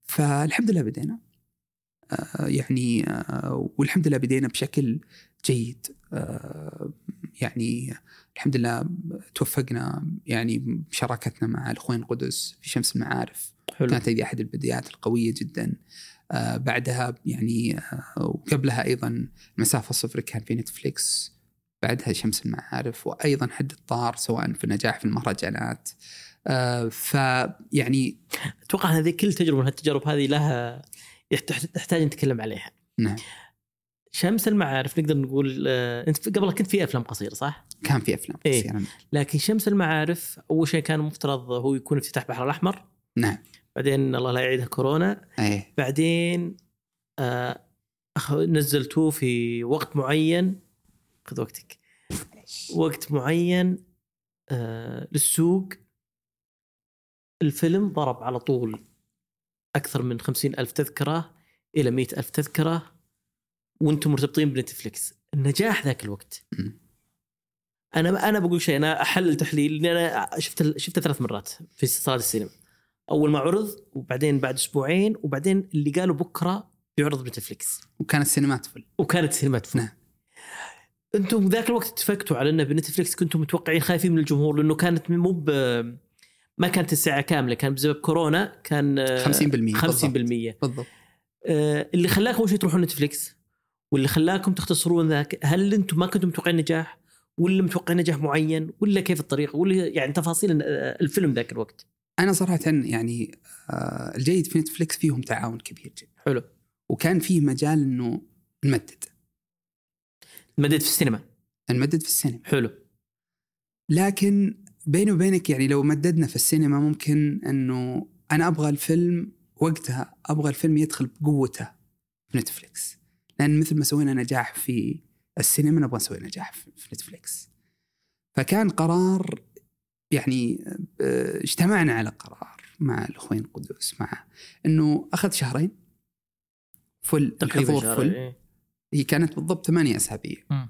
فالحمد لله بدينا. آه، يعني آه، والحمد لله بدينا بشكل جيد. آه، يعني الحمد لله توفقنا يعني بشراكتنا مع الأخوين قدس في شمس المعارف. حلو. كانت هذه أحد البدايات القوية جدا. بعدها يعني وقبلها أيضا المسافه الصفر كان في نتفليكس. بعدها شمس المعارف وأيضا حد الطار سواء في النجاح في المهرجانات. آه، فيعني أتوقع هذه كل تجربة من هالتجارب هذه لها تحتاج نتكلم عليها. نعم. شمس المعارف نقدر نقول آه، أنت قبل كنت في أفلام قصيرة صح؟ كان في أفلام إيه. قصيرة. لكن شمس المعارف أول شيء كان مفترض هو يكون افتتاح البحر الأحمر. نعم. بعدين الله لا يعيدها كورونا. إيه. بعدين آه نزلتوه في وقت معين. خذ وقتك. وقت معين آه للسوق. الفيلم ضرب على طول أكثر من خمسين ألف تذكرة إلى مئة ألف تذكرة وأنتم مرتبطين بنتفليكس. النجاح ذاك الوقت. أنا أنا بقول شيء أنا أحلل تحليل لاني أنا شفت شفته ثلاث مرات في صالة السينما. أول ما عرض وبعدين بعد أسبوعين وبعدين اللي قالوا بكرة بيعرض بنتفليكس. وكانت سينمات فل وكانت سينمات فل نعم. أنتم ذاك الوقت اتفقتوا على انه بنتفلكس كنتم متوقعين خايفين من الجمهور لأنه كانت مو ب ما كانت الساعة كاملة كان بسبب كورونا كان آه، 50% 50% بالضبط. آه، اللي خلاكم اول شيء تروحون نتفلكس واللي خلاكم تختصرون ذاك؟ هل أنتم ما كنتم متوقعين نجاح؟ ولا متوقعين نجاح معين؟ ولا كيف الطريقة ولا يعني تفاصيل آه، الفيلم ذاك الوقت. أنا صراحة يعني الجيد في نتفلكس فيهم تعاون كبير جدا. حلو. وكان فيه مجال إنه نمدد. مدد في السينما. نمدد في السينما. حلو. لكن بيني وبينك يعني لو مددنا في السينما ممكن إنه أنا أبغى الفيلم وقتها أبغى الفيلم يدخل بقوته في نتفلكس لأن مثل ما سوينا نجاح في السينما نبغى نسوي نجاح في نتفلكس فكان قرار يعني آه، اجتمعنا على قرار مع الأخوين قدس مع إنه أخذ شهرين. فل الحضور فل. إيه. هي كانت بالضبط ثمانية أسابيع مم.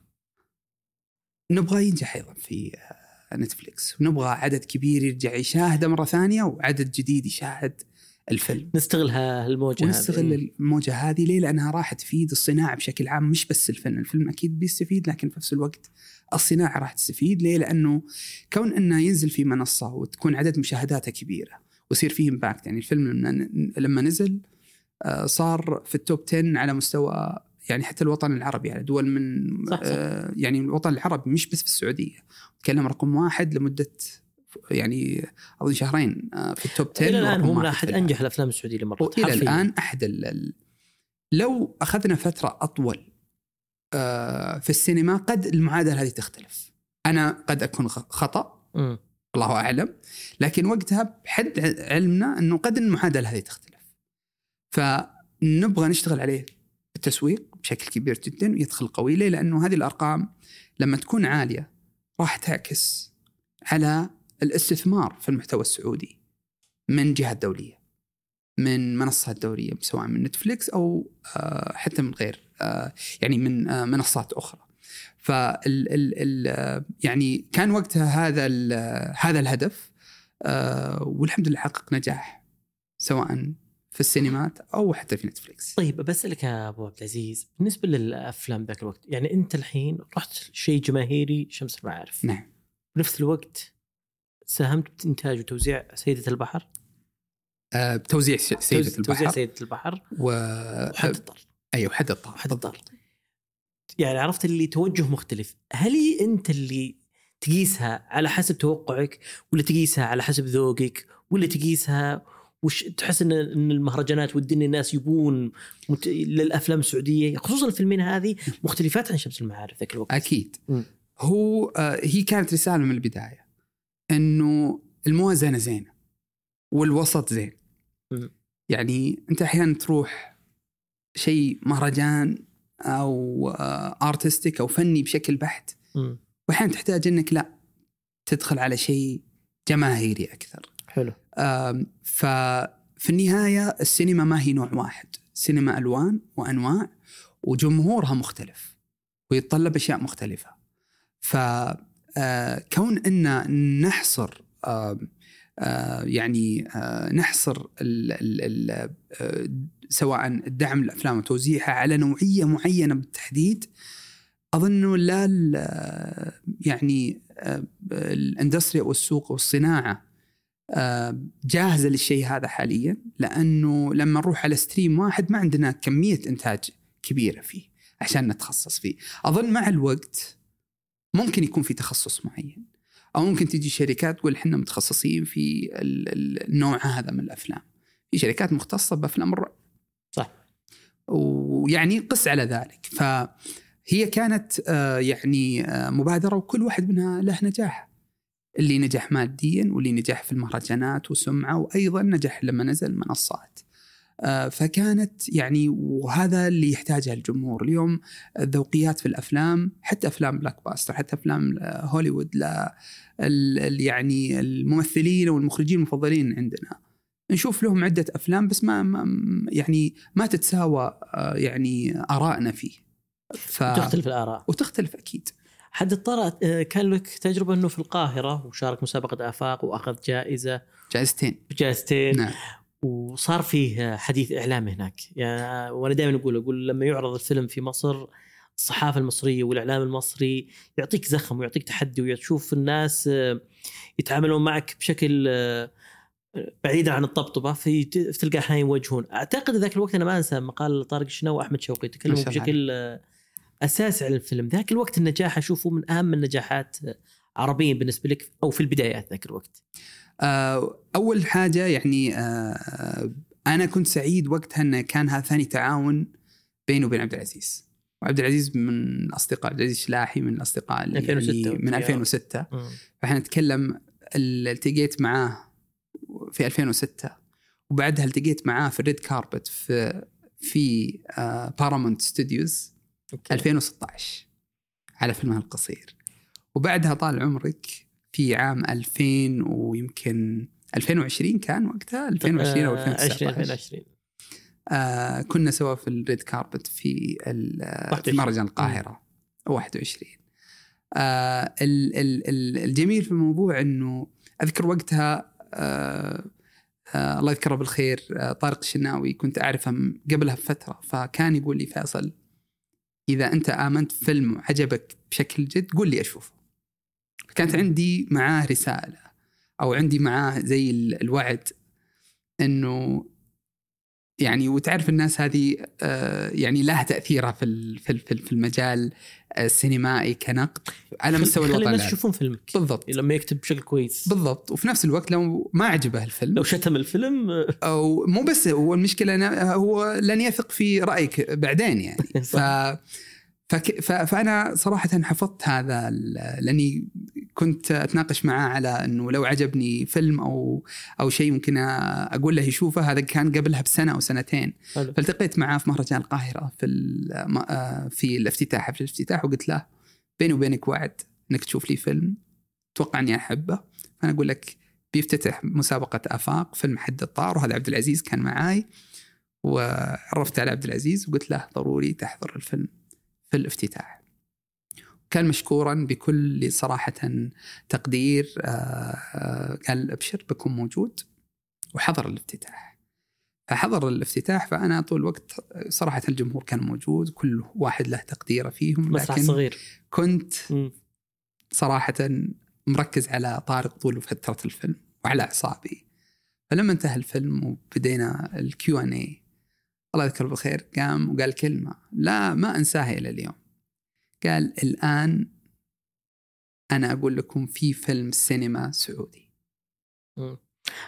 نبغى ينجح أيضا في آه، نتفلكس ونبغى عدد كبير يرجع يشاهده مرة ثانية وعدد جديد يشاهد الفيلم نستغل ها- الموجه هذه. ونستغل الموجة هذه ليه؟ لأنها راح تفيد الصناعة بشكل عام مش بس الفيلم، الفيلم أكيد بيستفيد لكن في نفس الوقت الصناعة راح تستفيد ليه؟ لأنه كون إنه ينزل في منصة وتكون عدد مشاهداته كبيرة ويصير فيه impact يعني الفيلم لما- لما نزل آه، صار في ال top 10 على مستوى يعني حتى الوطن العربي يعني دول من صح، صح. آه يعني الوطن العربي مش بس في السعودية تكلم رقم واحد لمدة يعني أظن شهرين آه في ال top 10 إلى الآن هو من أحد. أنجح الأفلام السعودية اللي مرت حرفياً. الآن أحد ال- لو أخذنا فترة أطول آه، في السينما قد المعادلة هذه تختلف أنا قد أكون خطأ مم. الله أعلم لكن وقتها بحد علمنا إنه قد المعادلة هذه تختلف فنبغى نشتغل عليه التسويق بشكل كبير جدا ويدخل قوي ليه؟ لأنه هذه الأرقام لما تكون عالية راح تعكس على الاستثمار في المحتوى السعودي من جهات دولية من منصات دوليه سواء من نتفليكس أو آه، حتى من غير آه، يعني من آه، منصات أخرى فال ال يعني كان وقتها هذا هذا الهدف والحمد لله حقق نجاح سواء في السينمات أو حتى في نتفليكس. طيب بسألك يا أبو عبد العزيز بالنسبة للأفلام ذاك الوقت يعني أنت الحين رحت شيء جماهيري شمس المعارف. نعم. بنفس الوقت ساهمت بإنتاج وتوزيع سيدة البحر؟ آه، بتوزيع سيدة توزيع- توزيع البحر. سيدة البحر. و وحد الطر أيوه حد الطار حد الطار يعني عرفت اللي توجه مختلف. هل أنت اللي تقيسها على حسب توقعك ولا تقيسها على حسب ذوقك ولا تقيسها وش تحس ان إن المهرجانات والدنيا الناس يبون مت... للأفلام السعودية خصوصا الفيلمين هذه مختلفات عن شمس المعارف ذاك الوقت أكيد مم. هو آه، هي كانت رسالة من البداية إنه الموازنة زينة والوسط زين مم. يعني أنت أحيانا تروح شيء مهرجان أو ارتستيك أو فني بشكل بحت. واحيانا تحتاج إنك لا تدخل على شيء جماهيري أكثر حلو ففي النهاية السينما ما هي نوع واحد. سينما ألوان وأنواع وجمهورها مختلف ويتطلب أشياء مختلفة. فكون أن نحصر آه، يعني آه، نحصر ال ال ال آه، سواء الدعم الأفلام وتوزيعها على نوعية معينة بالتحديد أظن لا يعني آه، الإندستري أو السوق أو الصناعه آه، جاهزة للشيء هذا حاليا لأنه لما نروح على ستريم واحد ما عندنا كمية إنتاج كبيرة فيه عشان نتخصص فيه. أظن مع الوقت ممكن يكون في تخصص معين أو ممكن تجي شركات تقول إحنا متخصصين في ال- ال- النوع هذا من الأفلام. في شركات مختصة بأفلام الرعب. صح. ويعني قس على ذلك. فهي كانت آه، يعني آه، مبادرة وكل واحد منها له نجاح. اللي نجح ماديا واللي نجح في المهرجانات وسمعه وأيضا نجح لما نزل منصات. آه، فكانت يعني وهذا اللي يحتاجه الجمهور. اليوم الذوقيات في الأفلام حتى أفلام blockbuster حتى أفلام هوليوود لا ال- يعني الممثلين والمخرجين المفضلين عندنا. نشوف لهم عدة أفلام بس ما, ما يعني ما تتساوى آه، يعني آرائنا فيه. ف... تختلف الآراء. وتختلف أكيد. حد الطار آه، كان لك تجربة إنه في القاهرة وشارك مسابقة آفاق وأخذ جائزة. جائزتين. بجائزتين نعم. وصار فيه حديث إعلام هناك. يعني وأنا دائما أقول أقول لما يعرض الفيلم في مصر الصحافة المصرية والإعلام المصري يعطيك زخم ويعطيك تحدي وتشوف الناس آه، يتعاملون معك بشكل آه، بعيدا عن الطبطبة في في تلقى أحيانا يوجهون. أعتقد ذاك الوقت أنا ما أنسى مقال طارق الشناوي وأحمد شوقي تكلموا بشكل آه، اساسي عن الفيلم. ذاك الوقت النجاح أشوفه من أهم النجاحات آه، عربيا بالنسبة لك أو في البدايات ذاك الوقت. آه، أول حاجة يعني آه، أنا كنت سعيد وقتها انه كان هذا ثاني تعاون بيني وبين عبد العزيز. وعبد العزيز من الأصدقاء عبد العزيز الشلاحي من الأصدقاء اللي 2006 يعني من يا. 2006 مم. فإحنا نتكلم ال- التقيت معاه في 2006 وبعدها التقيت معاه في ال red carpet في في Paramount Studios Okay. 2016 على فيلمها القصير. وبعدها طال عمرك في عام 2000 ويمكن 2020 كان وقتها؟ 2020 أو آه، 20 2019 2020 آه كنا سوا في ال red carpet في ال- في 21. مهرجان القاهرة. 21 آه ال ال ال الجميل في الموضوع إنه أذكر وقتها آه آه الله يذكره بالخير آه طارق الشناوي كنت أعرفه قبلها بفترة فكان يقول لي فيصل إذا أنت آمنت فيلم عجبك بشكل جد قول لي أشوفه. كانت عندي معاه رسالة أو عندي معاه زي ال- الوعد إنه يعني وتعرف الناس هذه آه، يعني لها تأثيرها في في في ال- في المجال السينمائي كنقد على مستوى الوطن الناس. يشوفون فيلمك. بالضبط. لما يكتب بشكل كويس. بالضبط. وفي نفس الوقت لو ما عجبه الفيلم لو شتم الفيلم آه، أو مو بس هو المشكلة هو لن يثق في رأيك بعدين يعني. ف فك ف فأنا صراحة حفظت هذا لأني كنت أتناقش معاه على إنه لو عجبني فيلم أو أو شيء ممكن أقول له يشوفه. هذا كان قبلها بسنة أو سنتين. حلو. فالتقيت معاه في مهرجان القاهرة في ال- ما- آه، في الافتتاح حفل الافتتاح وقلت له بيني وبينك وعد إنك تشوف لي فيلم. أتوقع إني أحبه. فأنا أقول لك بيفتتح مسابقة آفاق فيلم حد الطار وهذا عبد العزيز كان معاي. وعرفت على عبد العزيز وقلت له ضروري تحضر الفيلم. في الافتتاح. كان مشكورا بكل صراحة تقدير آه، قال أبشر بكون موجود وحضر الافتتاح. فحضر الافتتاح فأنا طول الوقت صراحة الجمهور كان موجود كل واحد له تقديره فيهم لكن صغير. كنت. صراحة مركز على طارق طول فترة الفيلم وعلى أعصابي. فلما انتهى الفيلم وبدينا ال Q&A الله يذكره بالخير قام وقال كلمة لا ما أنساها إلى اليوم. قال الآن أنا أقول لكم في فيلم سينما سعودي. مم.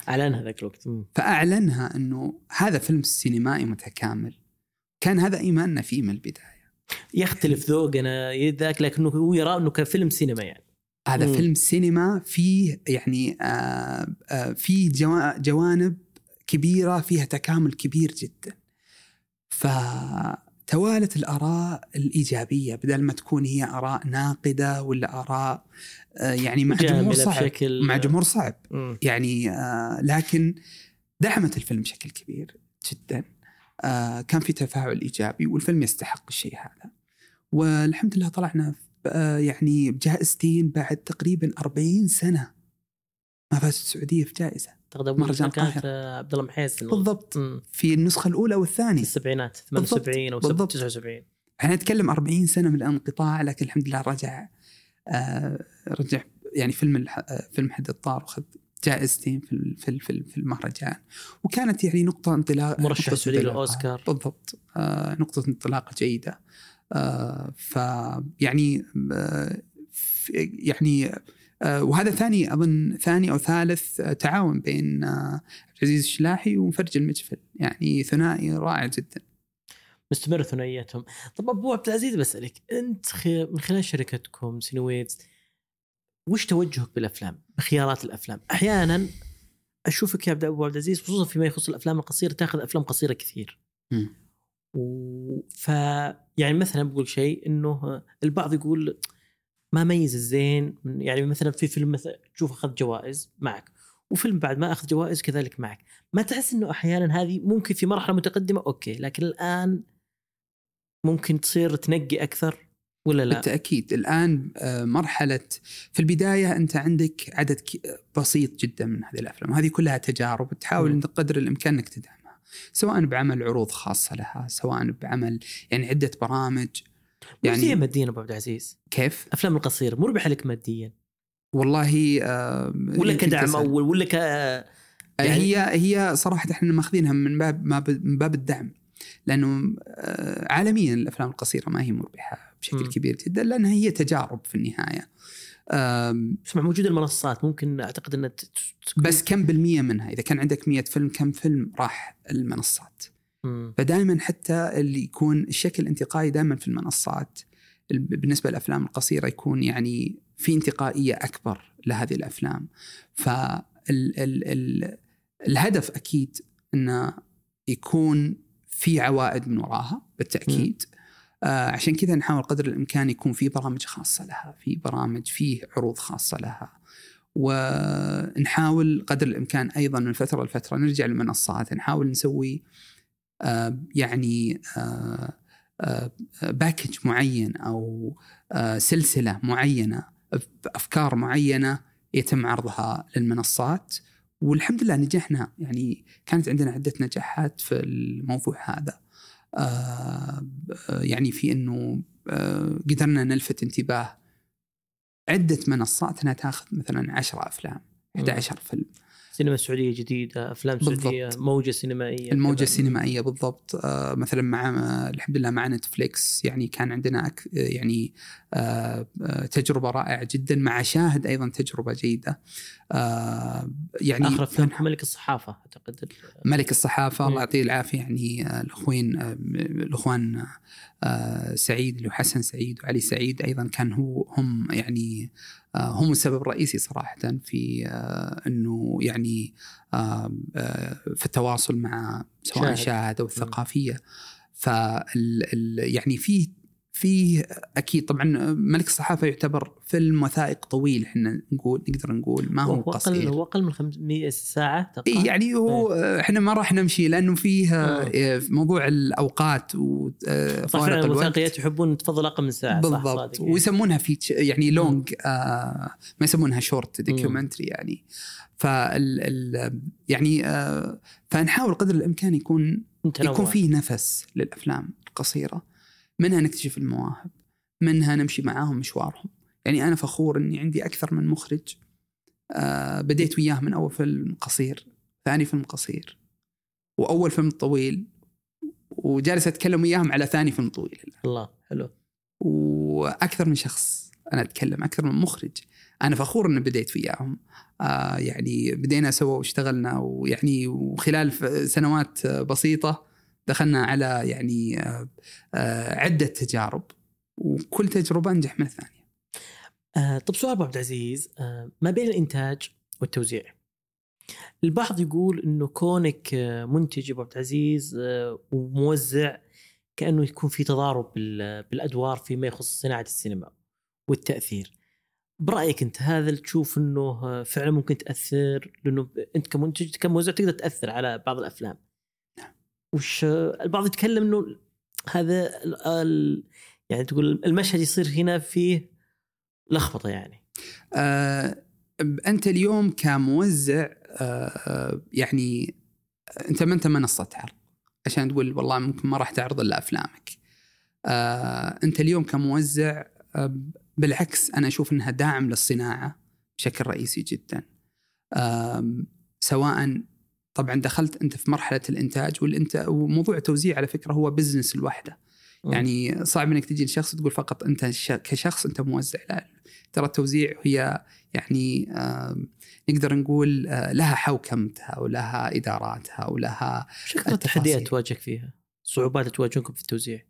أعلنها ذاك الوقت. فأعلنها أنه هذا فيلم سينمائي متكامل. كان هذا إيماننا فيه من البداية. يختلف ذوقنا ذاك لكنه هو يرى إنه كفيلم سينما يعني. هذا مم. فيلم سينما فيه يعني آه آه فيه جوا- جوانب كبيرة فيها تكامل كبير جدا. فتوالت الآراء الإيجابية بدل ما تكون هي آراء ناقدة ولا آراء آه يعني مع جمهور صعب بشكل مع جمهور صعب. مم. يعني آه لكن دعمت الفيلم بشكل كبير جدا. آه كان في تفاعل إيجابي والفيلم يستحق الشيء هذا. والحمد لله طلعنا يعني بجائزتين بعد تقريبا 40 سنة. ما فازت السعودية في جائزة. أول مهرجان. آه، عبد الله محيسن بالضبط مم. في النسخة الأولى في والثانيه السبعينات بالضبط. 78 أو بالضبط. 79 إحنا نتكلم 40 سنة من الانقطاع لكن الحمد لله رجع آه رجع يعني فيلم الح... آه، فيلم حد الطار وخذ جائزتين في في في ال- في المهرجان وكانت يعني نقطة انطلاق مرشح سعودي. للأوسكار. بالضبط آه نقطة انطلاقة جيدة آه ف يعني آه يعني وهذا ثاني أظن ثاني أو ثالث آه، تعاون بين آه عبد العزيز الشلاحي ومفرج المجفل. يعني ثنائي رائع جدا. مستمر ثنائياتهم. طب أبو عبد العزيز بسألك أنت. من خلال شركتكم سينويتس وش توجهك بالأفلام؟ بخيارات الأفلام. أحيانا أشوفك يا عبد أبو عبد العزيز خصوصا فيما يخص الأفلام القصيرة تأخذ أفلام قصيرة كثير. مم. و... ف يعني مثلا بقول شيء إنه البعض يقول ما ميز الزين يعني مثلا في فيلم مثلا تشوف أخذ جوائز معك وفيلم بعد ما أخذ جوائز كذلك معك ما تحس إنه أحيانا هذه ممكن في مرحلة متقدمة أوكي لكن الآن ممكن تصير تنقي أكثر ولا لا؟ بالتأكيد الآن آه، مرحلة في البداية أنت عندك عدد بسيط جدا من هذه الأفلام وهذه كلها تجارب تحاول. انت قدر الإمكان إنك تدعمها سواء بعمل عروض خاصة لها سواء بعمل يعني عدة برامج يعني يعني ماديا أبو عبد العزيز كيف الافلام القصيره مربحة لك ماديا والله آه، ولا كدعم. أول ولا ك يعني- هي هي صراحة إحنا ماخذينها من باب ما ب- من باب الدعم لأنه آه، عالميا الأفلام القصيرة ما هي مربحة بشكل مم. كبير جدا لأنها هي تجارب في النهاية اسمع موجود المنصات ممكن أعتقد إنها بس كم بالمية منها إذا كان عندك مية فيلم كم فيلم راح المنصات. فدائما حتى اللي يكون الشكل الانتقائي دائما في المنصات ال- بالنسبة للأفلام القصيرة يكون يعني في انتقائية أكبر لهذه الأفلام. فال ال ال الهدف أكيد أنه يكون في عوائد من وراها بالتأكيد. آه عشان كذا نحاول قدر الإمكان يكون في برامج خاصة لها في برامج فيه عروض خاصة لها. ونحاول قدر الإمكان أيضا من فترة لفترة نرجع للمنصات نحاول نسوي آه، يعني آه، آه، باكج معين أو آه، سلسلة معينة بافكار معينة يتم عرضها للمنصات. والحمد لله نجحنا. يعني كانت عندنا عدة نجاحات في الموضوع هذا. آه، يعني في إنه آه، قدرنا نلفت انتباه عدة منصات إنها تاخذ مثلا 10 أفلام 11 فيلم. سينما سعودية جديدة أفلام سعودية بالضبط. موجة سينمائية الموجة كذا. السينمائية بالضبط آه مثلا مع الحمد لله مع نتفليكس يعني كان عندنا أك يعني آه آه، تجربة رائعة جدا مع شاهد أيضا تجربة جيدة آه يعني آخر فيلم ملك الصحافة أعتقد ملك الصحافة الله. يعطيه العافية يعني آه، الأخوين آه، الأخوان آه، سعيد اللي هو حسن سعيد وعلي سعيد أيضا كان هو هم يعني آه، هم السبب الرئيسي صراحة في آه، أنه يعني آه، آه، في التواصل مع سواء شاهد. شاهد أو الثقافية فال ال- يعني في في أكيد طبعا ملك الصحافة يعتبر فيلم وثائق طويل إحنا نقول نقدر نقول ما هو قصير. هو أقل من 500 ساعة اي أتوقع يعني هو إحنا ما راح نمشي لأنه فيه آه. آه، موضوع الأوقات صح وفوارق فعلا الوقت. الوثائقيات يحبون تفضل أقل من ساعة صح بالضبط. صادق يعني. ويسمونها feature يعني long آه ما يسمونها short documentary يعني. فال ال يعني آه فنحاول قدر الإمكان يكون متنوع. يكون فيه نفس للأفلام القصيرة. منها نكتشف المواهب منها نمشي معاهم مشوارهم. يعني أنا فخور إني عندي أكثر من مخرج آه بديت وياه من أول فيلم قصير ثاني فيلم قصير وأول فيلم طويل وجالس أتكلم وياهم على ثاني فيلم طويل. الله حلو. وأكثر من شخص أنا أتكلم أكثر من مخرج. أنا فخور إني بديت وياهم. آه يعني بدينا سوا واشتغلنا ويعني وخلال سنوات بسيطة دخلنا على يعني آه آه عدة تجارب وكل تجربة أنجح من الثانية. آه طب سؤال أبو عبد العزيز ما بين الإنتاج والتوزيع؟ البعض يقول إنه كونك منتج أبو عبد العزيز وموزع كأنه يكون في تضارب بال- بالأدوار فيما يخص صناعة السينما والتأثير. برأيك أنت هذا اللي تشوف إنه فعلا ممكن تأثر؟ لأنه أنت كمنتج كموزع تقدر تأثر على بعض الأفلام. وش البعض يتكلم إنه هذا يعني تقول المشهد يصير هنا فيه لخبطة يعني آه أنت اليوم كموزع آه آه، يعني أنت ما أنت منصه عرض عشان تقول والله ممكن ما راح تعرض إلا أفلامك. آه أنت اليوم كموزع آه بالعكس أنا أشوف إنها داعم للصناعة بشكل رئيسي جدا. آه سواء طبعا دخلت أنت في مرحلة الإنتاج والانت وموضوع التوزيع على فكرة هو business لوحده. يعني صعب إنك تجي لشخص تقول فقط أنت كشخص أنت موزع لا ترى التوزيع هي يعني نقدر نقول آه، لها حوكمتها ولها إداراتها ولها أكثر التحديات. تواجهك فيها؟ صعوبات تواجهكم في التوزيع؟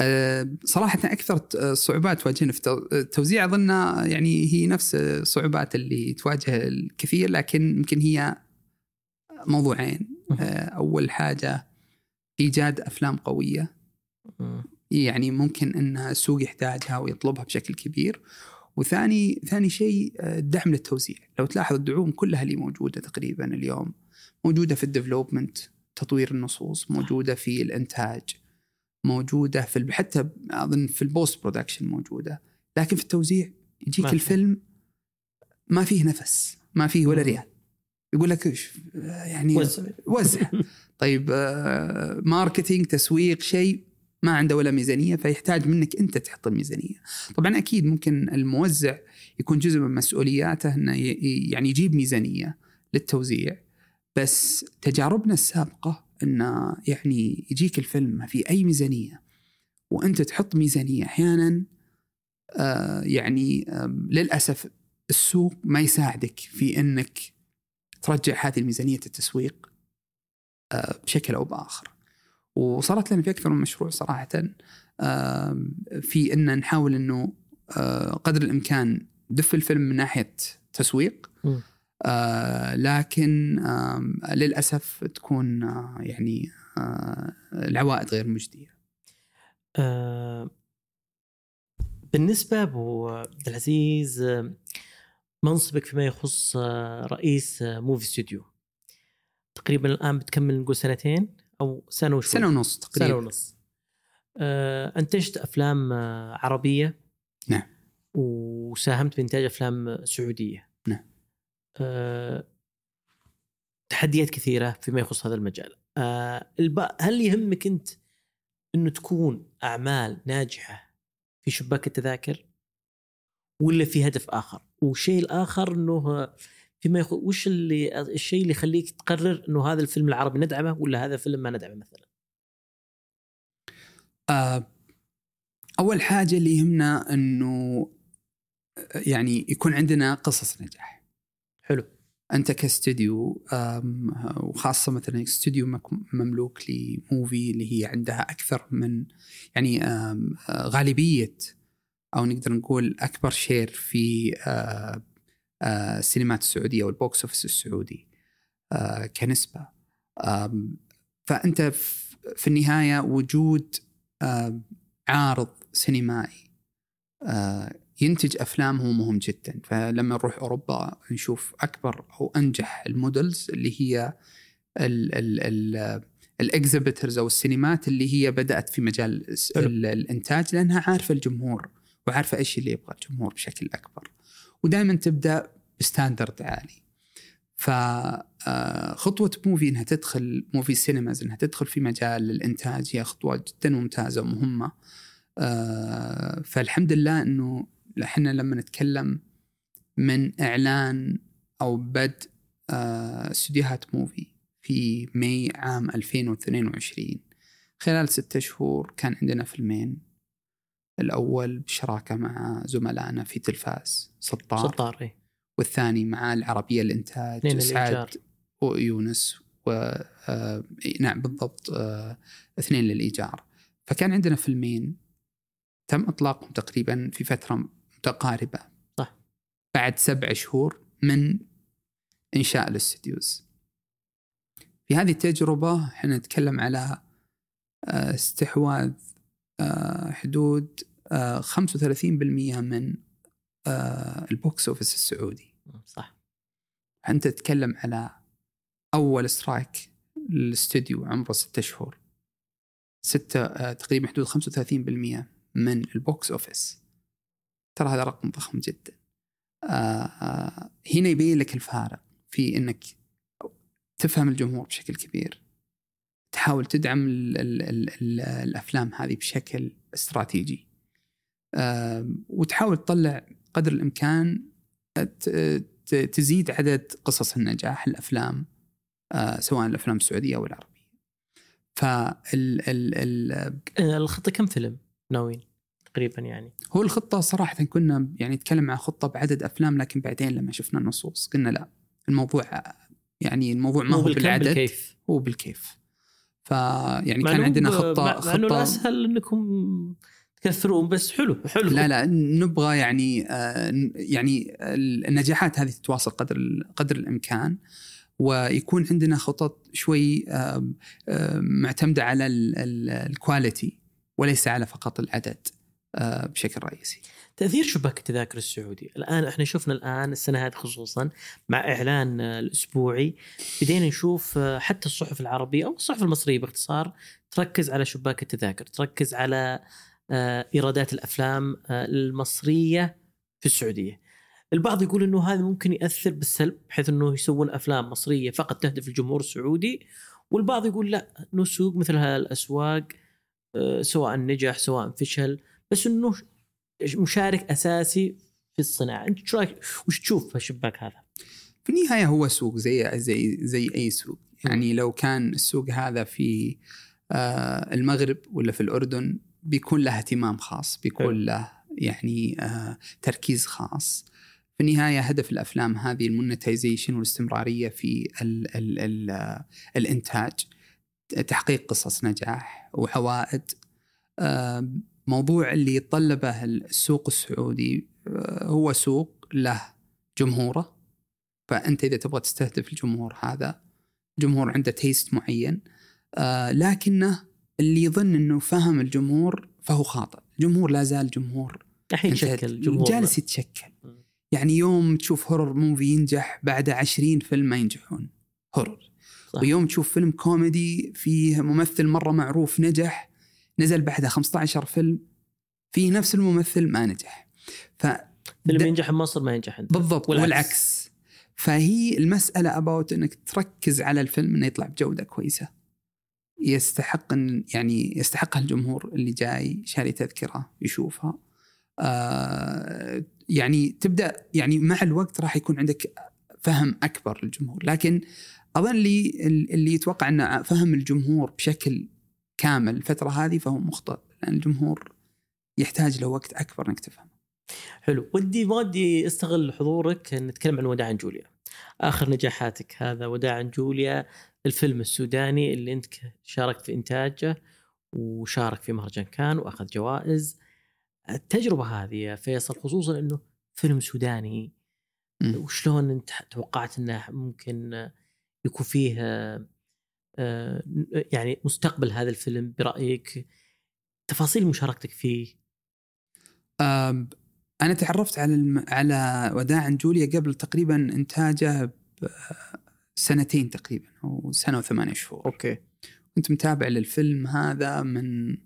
آه، صراحة أكثر الصعوبات تواجهنا في التو- التوزيع أظن يعني هي نفس الصعوبات اللي تواجه الكثير لكن يمكن هي موضوعين. آه، أول حاجة إيجاد أفلام قوية. مم. يعني ممكن إن السوق يحتاجها ويطلبها بشكل كبير. وثاني ثاني شيء آه، الدعم للتوزيع. لو تلاحظ الدعوم كلها اللي موجودة تقريبا اليوم. موجودة في ال development تطوير النصوص موجودة في الإنتاج موجودة في حتى أظن في ال post production موجودة. لكن في التوزيع يجيك. الفيلم ما فيه نفس ما فيه ولا. ريال. يقول لك يعني وزع. وزع طيب آه، ماركتينج تسويق شيء ما عنده ولا ميزانية فيحتاج منك أنت تحط الميزانية. طبعا أكيد ممكن الموزع يكون جزء من مسؤولياته إنه يعني يجيب ميزانية للتوزيع بس تجاربنا السابقة إنه يعني يجيك الفيلم ما في أي ميزانية وأنت تحط ميزانية أحيانا آه يعني للأسف السوق ما يساعدك في إنك ترجع هذه الميزانية التسويق آه، بشكل أو بآخر. وصارت لنا في أكثر من مشروع صراحة آم، في إن نحاول إنه آه، قدر الإمكان دف الفيلم من ناحية تسويق. آه، لكن آم، للأسف تكون يعني العوائد غير مجدية. آه، بالنسبة أبو عبد العزيز منصبك فيما يخص آه، رئيس آه، Muvi Studio تقريبا الآن بتكمل نقول سنتين أو سنة وشوي. سنة ونص تقريبا. سنة ونص. آه، أنتجت أفلام آه، عربية. نعم. وساهمت بإنتاج أفلام سعودية. نعم. آه، تحديات كثيرة فيما يخص هذا المجال. آه، الب- هل يهمك أنت إنه تكون أعمال ناجحة في شباك التذاكر؟ ولا في هدف آخر والشيء الآخر إنه فيما يخ... وش اللي الشيء اللي يخليك تقرر إنه هذا الفيلم العربي ندعمه ولا هذا الفيلم ما ندعمه مثلا؟ آه أول حاجة اللي يهمنا إنه يعني يكون عندنا قصص نجاح. حلو. أنت كاستوديو وخاصة مثلا استوديو مملوك ل Muvi اللي هي عندها أكثر من يعني غالبية أو نقدر نقول أكبر share في السينمات السعودية وال box office السعودي كنسبة. فأنت في النهاية وجود عارض سينمائي ينتج افلام هو مهم جدا. فلما نروح أوروبا نشوف أكبر أو أنجح ال models اللي هي ال exhibitors أو السينمات اللي هي بدأت في مجال الإنتاج لأنها عارفة الجمهور. وعارفه إيش اللي يبغى الجمهور بشكل أكبر. ودائما تبدأ ب standard عالي. فخطوة Muvi إنها تدخل Muvi Cinemas إنها تدخل في مجال الإنتاج هي خطوة جدا ممتازة ومهمة. آه، فالحمد لله إنه إحنا لما نتكلم من إعلان أو بدء آه، استديوهات Muvi في ماي عام 2022 خلال ستة شهور كان عندنا فيلمين الأول بشراكة مع زملائنا في تلفاز سطار. سطار إيه. والثاني مع العربية للإنتاج سعد ويونس و آه نعم بالضبط آه اثنين للإيجار. فكان عندنا فيلمين تم إطلاقهم تقريبا في فترة متقاربة. صح. بعد سبع شهور من إنشاء ال studios في هذه التجربة إحنا نتكلم على آه، استحواذ حدود 35% آه، من ال box office السعودي. صح. أنت تتكلم على أول strike للاستوديو عمره ستة شهور. ستة تقريبا حدود 35% من ال box office. ترى هذا رقم ضخم جدا. آه آه هنا يبين لك الفارق في إنك تفهم الجمهور بشكل كبير. تحاول تدعم ال ال ال ال الأفلام هذه بشكل استراتيجي. آه وتحاول تطلع قدر الإمكان تزيد عدد قصص النجاح الأفلام آه سواء الأفلام السعودية أو العربية. فال ال الخطة كم فيلم ناويين؟ تقريبا يعني هو الخطة صراحة كنا يعني نتكلم عن خطة بعدد أفلام لكن بعدين لما شفنا النصوص قلنا لا الموضوع يعني الموضوع ما هو بالعدد بالكيف. هو بالكيف فيعني كان عندنا خطه خطه إنه الأسهل إنكم تكثرون بس حلو حلو لا لا نبغى يعني آه يعني النجاحات هذه تتواصل قدر قدر الإمكان ويكون عندنا خطط شوي آه آه معتمدة على الكواليتي وليس على فقط العدد. آه، بشكل رئيسي. تأثير شباك التذاكر السعودي، الآن إحنا شفنا الآن السنة هذه خصوصا مع إعلان الأسبوعي بدينا نشوف آه، حتى الصحف العربية أو الصحف المصرية باختصار تركز على شباك التذاكر، تركز على آه، إيرادات الأفلام المصرية في السعودية. البعض يقول إنه هذا ممكن يأثر بالسلب بحيث إنه يسوون أفلام مصرية فقط تهدف الجمهور السعودي والبعض يقول لا نسوق مثل هذه الاسواق سواء نجح سواء فشل بس إنه مشارك أساسي في الصناعة. أنت شو رأيك؟ وش تشوف في الشباك هذا؟ في النهاية هو سوق زي زي زي أي سوق. يعني لو كان السوق هذا في آه، المغرب ولا في الأردن بيكون له اهتمام خاص بيكون له يعني آه، تركيز خاص. في النهاية هدف الأفلام هذه المونتايزيشن والاستمرارية في ال ال ال آه، الإنتاج تحقيق قصص نجاح وعوائد. موضوع اللي يتطلبه السوق السعودي آه، هو سوق له جمهوره. فأنت إذا تبغى تستهدف الجمهور هذا جمهور عنده taste معين. آه، لكنه اللي يظن إنه فهم الجمهور فهو خاطئ. الجمهور لا زال جمهور. الحين يتشكل جمهور جالس يتشكل. يعني يوم تشوف horror movie ينجح بعد عشرين فيلم ما ينجحون. horror صح. ويوم تشوف فيلم كوميدي فيه ممثل مرة معروف نجح نزل بعدها 15 فيلم في نفس الممثل ما نجح. ف فيلم ينجح بمصر ما ينجح عندنا بالضبط والعكس. والعكس. فهي المسألة أباوت أنك تركز على الفيلم أنه يطلع بجودة كويسة. يستحق أن يعني يستحقها الجمهور اللي جاي شاري تذكرة يشوفها. آه يعني تبدأ يعني مع الوقت راح يكون عندك فهم أكبر للجمهور. لكن أظن اللي اللي يتوقع انه فهم الجمهور بشكل كامل الفترة هذه فهو مخطئ لأن الجمهور يحتاج له وقت أكبر إنك تفهم حلو. ودي ودي أستغل حضورك نتكلم عن وداعا جوليا. آخر نجاحاتك هذا وداعا جوليا الفيلم السوداني اللي انت شاركت في إنتاجه وشارك في مهرجان كان وأخذ جوائز. التجربة هذه يا فيصل خصوصا إنه فيلم سوداني وشلون انت توقعت إنه ممكن يكون فيه آه، يعني مستقبل هذا الفيلم برأيك؟ تفاصيل مشاركتك فيه. أنا تعرفت على الم... على وداعا جوليا قبل تقريبا إنتاجه سنتين تقريبا أو سنة وثمانية شهور. أوكي. كنت متابع للفيلم هذا من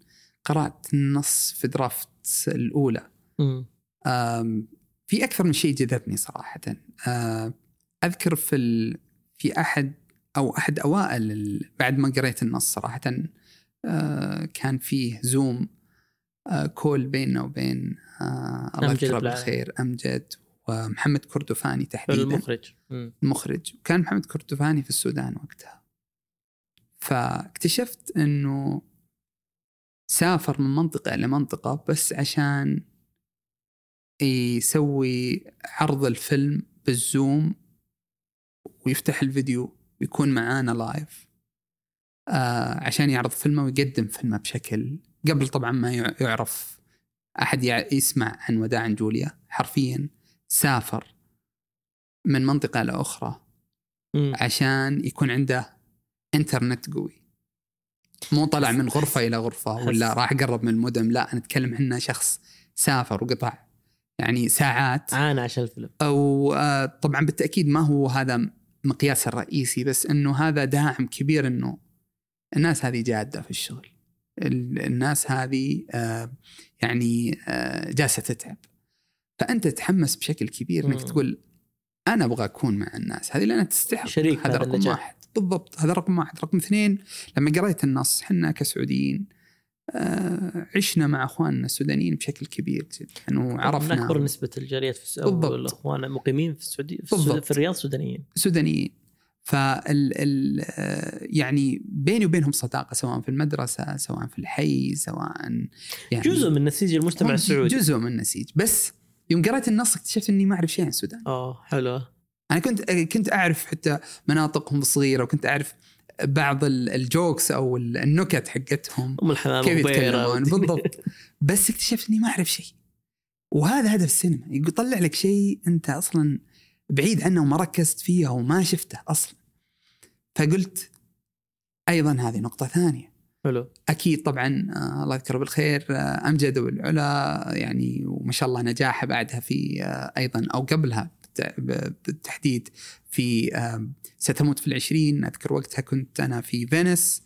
قرات النص في draft الأولى. في أكثر من شيء جذبني صراحة. أذكر في ال... في أحد أو أحد أوائل بعد ما قريت النص صراحة كان فيه زوم كول بيننا وبين الله يذكره بالخير أمجد ومحمد كردفاني تحديدا. المخرج. المخرج. وكان محمد كردفاني في السودان وقتها. فاكتشفت إنه سافر من منطقة إلى منطقة بس عشان يسوي عرض الفيلم بالزوم ويفتح الفيديو ويكون معانا لايف. آه عشان يعرض فيلمه ويقدم فيلمه بشكل قبل طبعا ما يعرف أحد يسمع عن وداع جوليا حرفيا. سافر من منطقة لأخرى عشان يكون عنده إنترنت قوي. مو طلع من غرفة إلى غرفة ولا راح قرب من المدن لا نتكلم عنه شخص سافر وقطع يعني ساعات. عانى عشان الفيلم. أو آه، طبعا بالتأكيد ما هو هذا مقياس الرئيسي بس إنه هذا داعم كبير إنه الناس هذه جادة في الشغل. الناس هذه آه، يعني آه، جالسة تتعب. فأنت تتحمس بشكل كبير إنك تقول أنا أبغى أكون مع الناس. هذه لأنها تستحق. شريك هذا رقم واحد. بالضبط. هذا رقم واحد. رقم اثنين لما قريت النص إحنا كسعوديين آه عشنا مع إخواننا السودانيين بشكل كبير جدا وعرفنا. من اكبر نسبة الجاليات في السعودية والإخوان المقيمين في السعودية في, في الرياض سودانيين سودانيين. فال ال يعني بيني وبينهم صداقة سواء في المدرسة سواء في الحي سواء يعني جزء من نسيج المجتمع السعودي. جزء من النسيج بس يوم قرأت النص اكتشفت إني ما أعرف شيء عن السودان. آه حلو. أنا كنت كنت أعرف حتى مناطقهم الصغيرة وكنت أعرف بعض الجوكس أو النكت حقتهم. أم الحمام كيف يتكلمون. بالضبط. بس اكتشفت إني ما أعرف شيء. وهذا هدف السينما. يطلع لك شيء أنت أصلا بعيد عنه وما ركزت فيه أو ما شفته أصلا. فقلت أيضا هذه نقطة ثانية. حلو. أكيد طبعا آه الله يذكره بالخير آه أمجد والعلا يعني وما شاء الله نجاحه بعدها في آه أيضا أو قبلها بالتحديد في ستموت في العشرين. أذكر وقتها كنت أنا في فينيس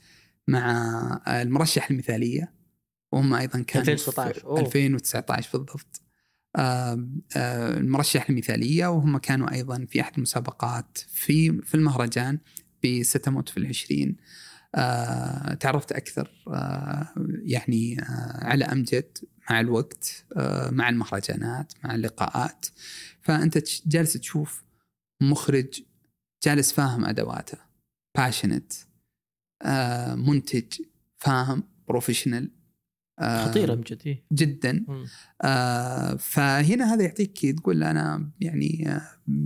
مع المرشح المثالية. وهم أيضا كانوا 2019 2019 بالضبط. المرشح المثالية. وهم كانوا أيضا في أحد المسابقات في في المهرجان بستموت في العشرين. آه تعرفت أكثر آه يعني آه على أمجد مع الوقت مع المهرجانات مع اللقاءات. فأنت جالس تشوف مخرج جالس فاهم أدواته passionate منتج فاهم professional خطيره بجد إيه. جدا. آه فهنا هذا يعطيك تقول أنا يعني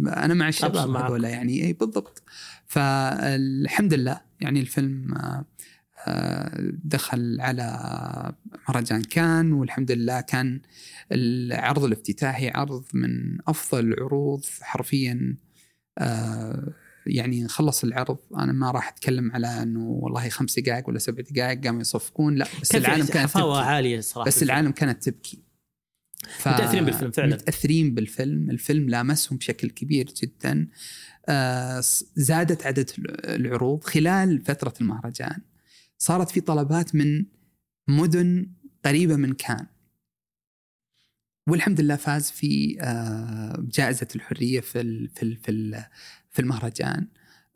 أنا مع الشباب هذول يعني. إي بالضبط. فالحمد لله يعني الفيلم آه دخل على مهرجان كان والحمد لله كان العرض الافتتاحي عرض من أفضل العروض حرفيا آه، يعني خلص العرض. أنا ما راح أتكلم على إنه والله خمس دقائق ولا سبع دقائق قاموا يصفقون لا بس العالم كانت تبكي. عالية صراحة. بس العالم كانت تبكي. ف... متأثرين بالفيلم فعلا. متأثرين بالفيلم. الفيلم لامسهم بشكل كبير جدا. آه زادت عدد العروض خلال فترة المهرجان. صارت في طلبات من مدن قريبة من كان. والحمد لله فاز في آه، جائزة الحرية في في في في المهرجان.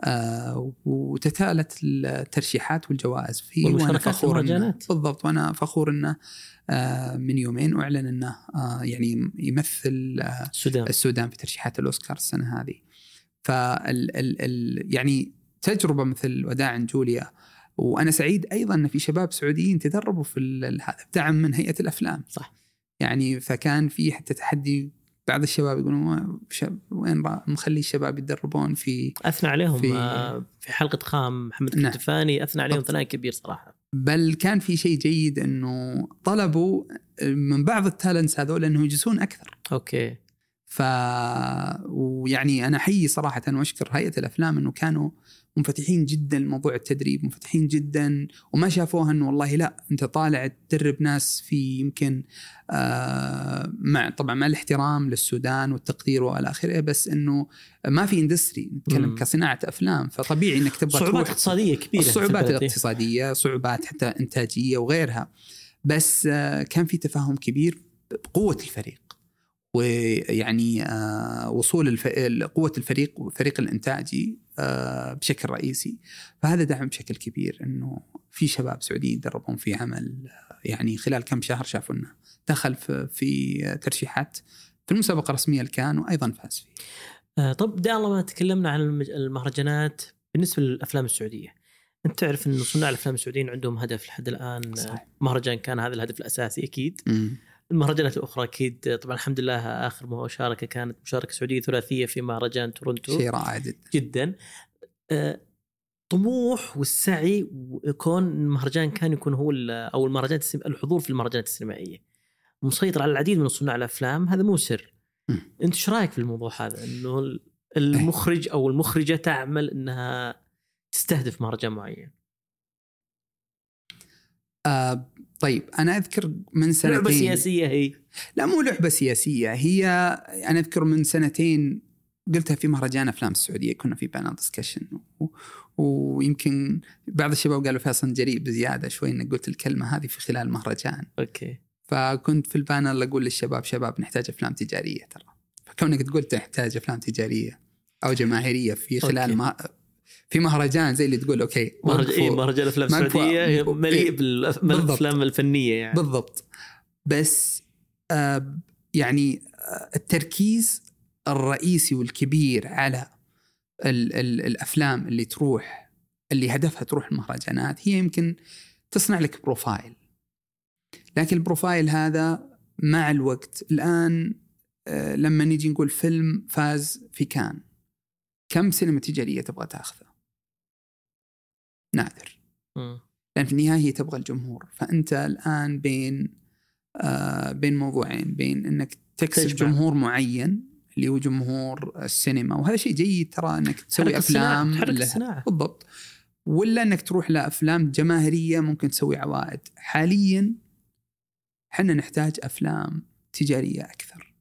آه، وتتالت الترشيحات والجوائز. فيه وأنا فخور بالضبط وأنا فخور إنه آه، من يومين أعلن إنه يعني يمثل السودان. السودان في ترشيحات الأوسكار السنة هذه. فال ال ال يعني تجربة مثل وداع جوليا. وأنا سعيد أيضا إن في شباب سعوديين تدربوا في هذا بدعم من هيئة الأفلام. صح. يعني فكان في حتى تحدي بعض الشباب يقولون "ما- شب- وين مخلي الشباب يتدربون في أثنى عليهم في- في, في حلقة خام محمد نعم. أثنى عليهم. ثناء كبير صراحة بل كان في شيء جيد إنه طلبوا من بعض ال talents هذول انه يجلسون أكثر أوكي ف ويعني أنا أحيي صراحة وأشكر هيئة الأفلام إنه كانوا منفتحين جدا لموضوع التدريب منفتحين جدا وما شافوها إنه والله لا أنت طالع تدرب ناس في يمكن آه مع طبعا مع الاحترام للسودان والتقدير وإلى آخره بس إنه ما في industry نتكلم. كصناعة أفلام فطبيعي إنك تبغى صعوبات اقتصادية كبيرة فيها. الاقتصاديه صعوبات حتى إنتاجية وغيرها بس آه، كان في تفاهم كبير بقوة الفريق ويعني آه، وصول الف... قوة الفريق وفريق الإنتاجي بشكل رئيسي فهذا دعم بشكل كبير إنه في شباب سعوديين يدربون في عمل آه، يعني خلال كم شهر شافوا إنه دخل في, ترشيحات في المسابقة الرسمية الكان وأيضا فاز فيه. آه، طب دا الله ما تكلمنا عن المهرجانات بالنسبة للأفلام السعودية أنت تعرف ان صناع الأفلام السعوديين عندهم هدف لحد الآن آه، صحيح. مهرجان كان هذا الهدف الأساسي أكيد مم. المهرجانات الاخرى أكيد. طبعا الحمد لله آخر مشاركة كانت مشاركة سعودية ثلاثية في مهرجان تورنتو. شيء رائع جدا. جدا. آه، طموح والسعي وكون المهرجان كان يكون هو أو المهرجانات الحضور في المهرجانات السينمائية. مسيطر على العديد من صناع الأفلام. هذا مو سر. أنت إيش رأيك في الموضوع هذا؟ إنه ال- المخرج أو المخرجة تعمل إنها تستهدف مهرجان معين. آه طيب أنا أذكر من سنتين. لعبه سياسية هي. لا مو لعبة سياسية هي أنا أذكر من سنتين قلتها في مهرجان أفلام السعودية كنا في panel discussion و... ويمكن بعض الشباب قالوا فيصل جريء بزيادة شوي إنك قلت الكلمة هذه في خلال مهرجان. أوكي. فكنت في ال panel أقول للشباب شباب نحتاج أفلام تجارية ترى. فكونك تقول نحتاج أفلام تجارية أو جماهيرية في خلال أوكي. ما في مهرجان زي اللي تقول أوكي مهرجان وقفوا. إيه مهرجان الأفلام ما السعودية مليء إيه. بالأفلام الفنية يعني. بالضبط. بس آه يعني آه التركيز الرئيسي والكبير على ال ال الأفلام اللي تروح اللي هدفها تروح المهرجانات هي يمكن تصنع لك profile لكن البروفايل هذا مع الوقت الآن آه لما نيجي نقول فيلم فاز في كان. كم سينما تجارية تبغى تاخذه؟ نادر. مم. لأن في النهاية هي تبغى الجمهور. فأنت الآن بين آه بين موضوعين. بين إنك تكسب تجمع. جمهور معين اللي هو جمهور السينما. وهذا شيء جيد ترى إنك تسوي أفلام تحرك الصناعة. بالضبط. ولا إنك تروح لأفلام جماهيرية ممكن تسوي عوائد. حاليا إحنا نحتاج أفلام تجارية أكثر.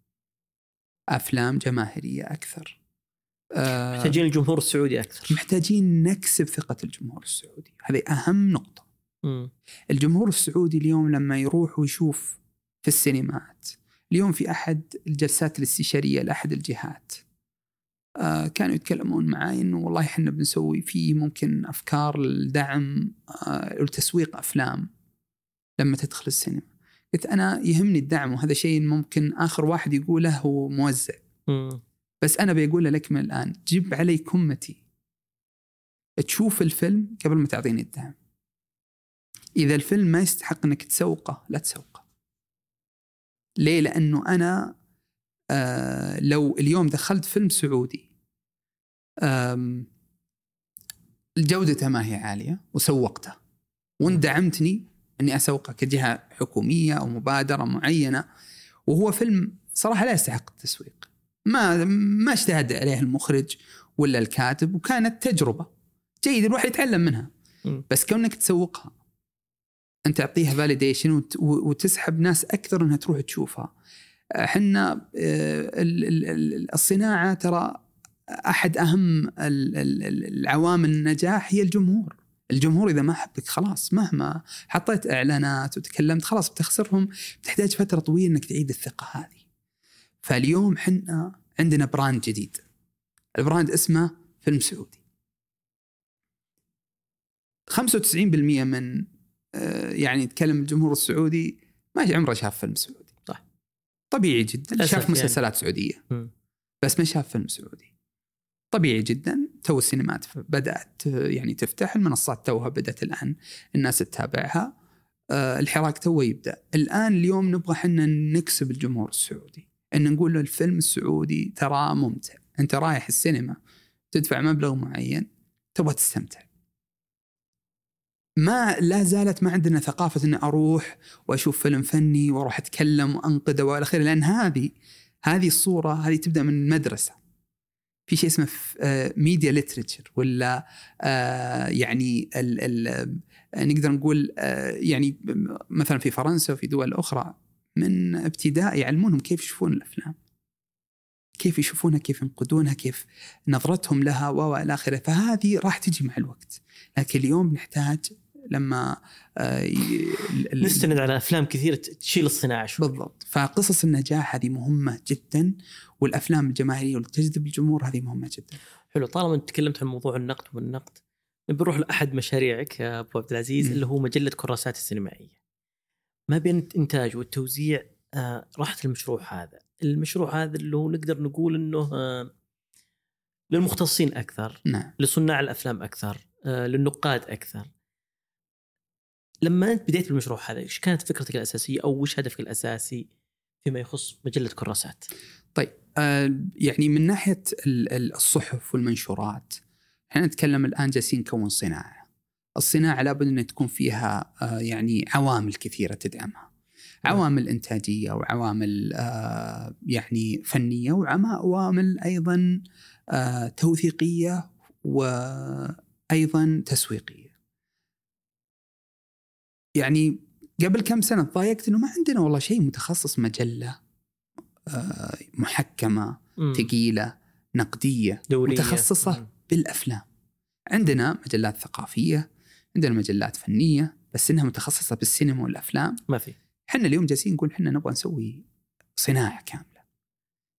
أفلام جماهيرية أكثر. آه، محتاجين الجمهور السعودي أكثر. محتاجين نكسب ثقة الجمهور السعودي. هذه أهم نقطة. مم. الجمهور السعودي اليوم لما يروح ويشوف في السينمات اليوم في أحد الجلسات الاستشارية لأحد الجهات آه كانوا يتكلمون معي إنه والله إحنا بنسوي فيه ممكن أفكار لدعم آه لتسويق أفلام لما تدخل السينما. قلت أنا يهمني الدعم وهذا شيء ممكن آخر واحد يقوله هو موزع. مم. بس أنا بقول لك من الآن جيب علي كمتي تشوف الفيلم قبل ما تعطيني الدعم. إذا الفيلم ما يستحق إنك تسوقه لا تسوقه. ليه؟ لأنه أنا آه لو اليوم دخلت فيلم سعودي جودته ما هي عالية وسوقته. وانت دعمتني إني أسوقه كجهة حكومية أو مبادرة معينة وهو فيلم صراحة لا يستحق التسويق. ما ما اجتهد عليه المخرج ولا الكاتب وكانت تجربة جيد الواحد يتعلم منها. بس كونك تسوقها أنت تعطيها validation وت- وتسحب ناس أكثر إنها تروح تشوفها. إحنا آه، ال- ال- ال- الصناعة ترى أحد أهم ال- ال- ال- العوامل النجاح هي الجمهور. الجمهور إذا ما حبك خلاص مهما حطيت إعلانات وتكلمت خلاص بتخسرهم بتحتاج فترة طويلة إنك تعيد الثقة هذه. فاليوم حنا عندنا brand جديد. ال brand اسمه فيلم سعودي. 95% من آه، يعني يتكلم الجمهور السعودي ما عمره شاف فيلم سعودي. صح. طبيعي جدا. شاف يعني. مسلسلات سعودية. مم. بس ما شاف فيلم سعودي. طبيعي جدا. تو السينمات بدأت يعني تفتح. المنصات توها بدأت الآن الناس تتابعها. آه، الحراك تو يبدأ. الآن اليوم نبغى إحنا نكسب الجمهور السعودي. إن نقول له الفيلم السعودي ترى ممتع. أنت رايح السينما تدفع مبلغ معين تبغى تستمتع. ما لا زالت ما عندنا ثقافة أني أروح وأشوف فيلم فني وأروح أتكلم وأنقذه وإلى آخره لأن هذه هذه الصورة هذه تبدأ من المدرسة. في شيء اسمه ميديا ليترشر ولا آه، يعني ال ال نقدر نقول آه، يعني مثلا في فرنسا وفي دول أخرى من ابتداء يعلمونهم كيف يشوفون الأفلام. كيف يشوفونها كيف ينقدونها كيف نظرتهم لها والى آخره. فهذه راح تجي مع الوقت. لكن اليوم نحتاج لما آه، نستند على أفلام كثيرة تشيل الصناعة شوي. بالضبط. فقصص النجاح هذه مهمة جدا والأفلام الجماهيرية اللي تجذب الجمهور هذه مهمة جدا. حلو. طالما أنت تكلمت عن موضوع النقد والنقد بنروح لأحد مشاريعك يا أبو عبد العزيز اللي هو مجلة كراسات السينمائية. ما بين الإنتاج والتوزيع آه راحت المشروع هذا المشروع هذا اللي هو نقدر نقول إنه آه للمختصين أكثر نعم. لصناع الأفلام أكثر آه للنقاد أكثر لما انت بديت بالمشروع هذا إيش كانت فكرتك الأساسية أو وش هدفك الأساسي فيما يخص مجلة كراسات؟ طيب آه يعني من ناحية الصحف والمنشورات إحنا نتكلم الآن جالسين نكون صناعة. الصناعة لابد أن تكون فيها آه يعني عوامل كثيرة تدعمها. نعم. عوامل إنتاجية وعوامل آه يعني فنية وعوامل أيضا آه توثيقية وأيضا تسويقية. يعني قبل كم سنة تضايقت إنه ما عندنا والله شيء متخصص مجلة محكمة ثقيلة نقدية دورية. متخصصة مم. بالأفلام عندنا مجلات ثقافية عندنا مجلات فنية بس إنها متخصصة بالسينما والأفلام. ما في. إحنا اليوم جالسين نقول إحنا نبغى نسوي صناعة كاملة.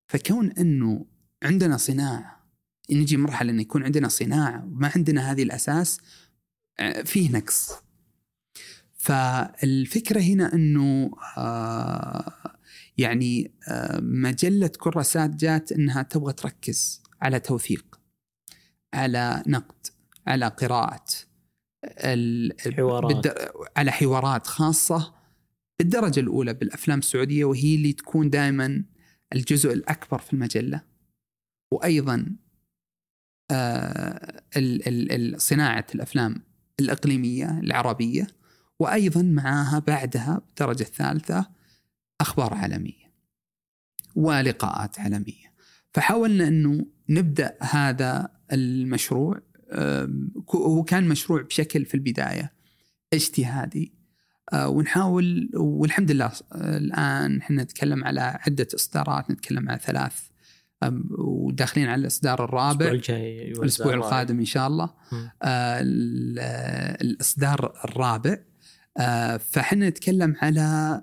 فكون إنه عندنا صناعة نجي مرحلة إنه يكون عندنا صناعة وما عندنا هذه الأساس آه، فيه نقص. فالفكرة هنا إنه آه يعني آه مجلة كراسات جات إنها تبغى تركز على توثيق على نقد على قراءة حوارات. على حوارات خاصة بالدرجة الأولى بالأفلام السعودية وهي اللي تكون دائما الجزء الأكبر في المجلة. وأيضا آه صناعة الأفلام الإقليمية العربية وأيضا معها بعدها بالدرجة الثالثة أخبار عالمية ولقاءات عالمية. فحاولنا أنه نبدأ هذا المشروع هو كان مشروع بشكل في البداية اجتهادي. آه، ونحاول والحمد لله الآن إحنا نتكلم على عدة إصدارات نتكلم على ثلاث وداخلين على الإصدار الرابع. الجاي الأسبوع القادم إن شاء الله. آه الإصدار الرابع. آه، فحنا نتكلم على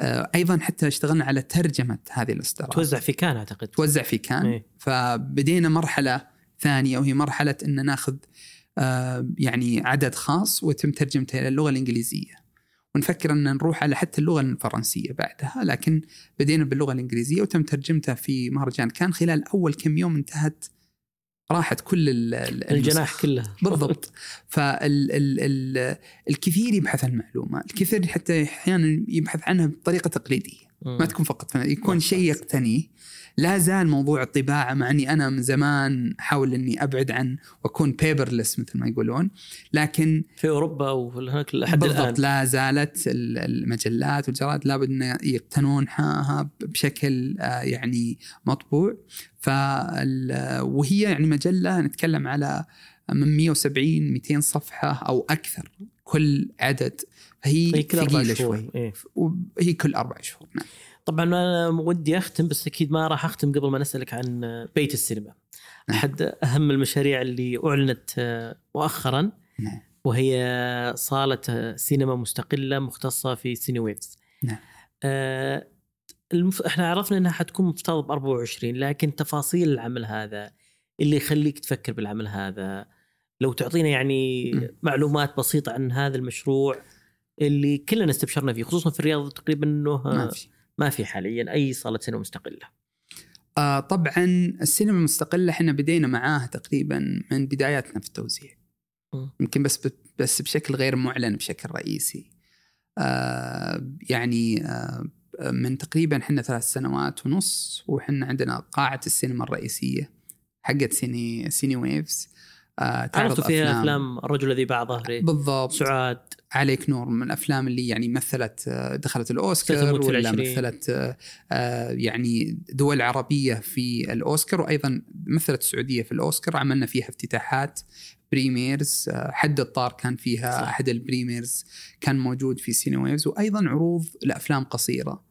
آه، أيضا حتى اشتغلنا على ترجمة هذه الإصدارات. توزع في كان أعتقد. توزع في كان. إيه؟ فبدينا مرحلة ثانية وهي مرحلة إن ناخذ آه، يعني عدد خاص ويتم ترجمته إلى اللغة الإنجليزية. ونفكر إن نروح على حتى اللغة الفرنسية بعدها لكن بدينا باللغة الإنجليزية وتم ترجمتها في مهرجان. كان خلال أول كم يوم انتهت راحت كل الجناح كله بالضبط. فالكثير يبحث عن المعلومه الكثير حتى أحيانا يبحث عنها بطريقة تقليدية. ما تكون فقط يكون شيء يقتنيه. لا زال موضوع الطباعة مع إني أنا من زمان أحاول إني أبعد عن وأكون بيبرلس مثل ما يقولون لكن في أوروبا وهناك لحد الآن. لا زالت المجلات والجرائد لابد إن يقتنونها بشكل آه، يعني مطبوع. ف وهي يعني مجلة نتكلم على من 170 200 صفحة أو أكثر كل عدد. فهي ثقيلة شوي. إيه؟ وهي كل أربع شهور نعم. طبعا أنا ودي أختم بس أكيد ما راح أختم قبل ما نسألك عن بيت السينما نعم. أحد أهم المشاريع اللي أعلنت مؤخرا نعم. وهي صالة سينما مستقلة مختصة في سيني ويفز نعم. آه المف... إحنا عرفنا إنها حتكون مفترض ب 24 لكن تفاصيل العمل هذا اللي يخليك تفكر بالعمل هذا لو تعطينا يعني م. معلومات بسيطة عن هذا المشروع اللي كلنا استبشرنا فيه خصوصا في الرياض تقريبا إنه ما في ما في حاليا أي صالة سينما مستقلة. آه طبعا السينما المستقلة إحنا بدينا معاها تقريبا من بداياتنا في التوزيع. يمكن بس بس بشكل غير معلن بشكل رئيسي. آه يعني آه من تقريبا إحنا ثلاث سنوات ونص وحنا عندنا قاعة السينما الرئيسية حقت سيني Cine Waves. آه عرضوا فيها أفلام. الرجل الذي باع ظهري؟ بالضبط. سعاد. عليك نور من الأفلام اللي يعني مثلت آه، دخلت الأوسكار ولا مثلت آه، يعني دول عربية في الأوسكار وأيضا مثلت السعودية في الأوسكار. عملنا فيها افتتاحات premieres حد الطار كان فيها صح. أحد ال premieres كان موجود في Cine Waves وأيضا عروض لأفلام قصيرة.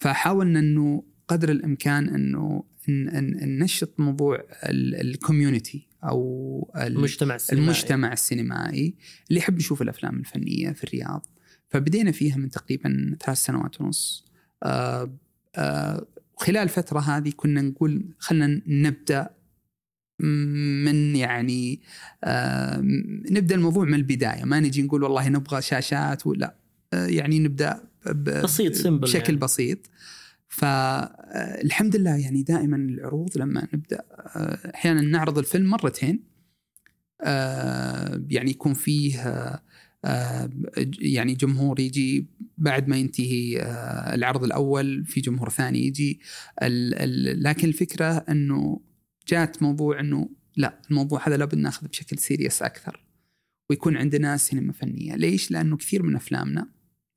فحاولنا إنه قدر الإمكان إنه ننشط موضوع الكوميونتي أو المجتمع السينمائي. المجتمع السينمائي اللي يحب يشوف الأفلام الفنية في الرياض. فبدينا فيها من تقريبا ثلاث سنوات ونص. آه آه خلال الفترة هذه كنا نقول خلينا نبدأ من يعني آه نبدأ الموضوع من البداية. ما نجي نقول والله نبغى شاشات ولا يعني نبدأ بسيط سمبل بشكل يعني. بسيط. فالحمد لله يعني دائما العروض لما نبدأ آه، أحيانا نعرض الفيلم مرتين آه، يعني يكون فيه آه، يعني جمهور يجي بعد ما ينتهي العرض الأول في جمهور ثاني يجي لكن الفكرة إنه جات موضوع إنه لا الموضوع هذا لابد ناخذه بشكل سيريس أكثر ويكون عندنا سينما فنية، ليش؟ لأنه كثير من أفلامنا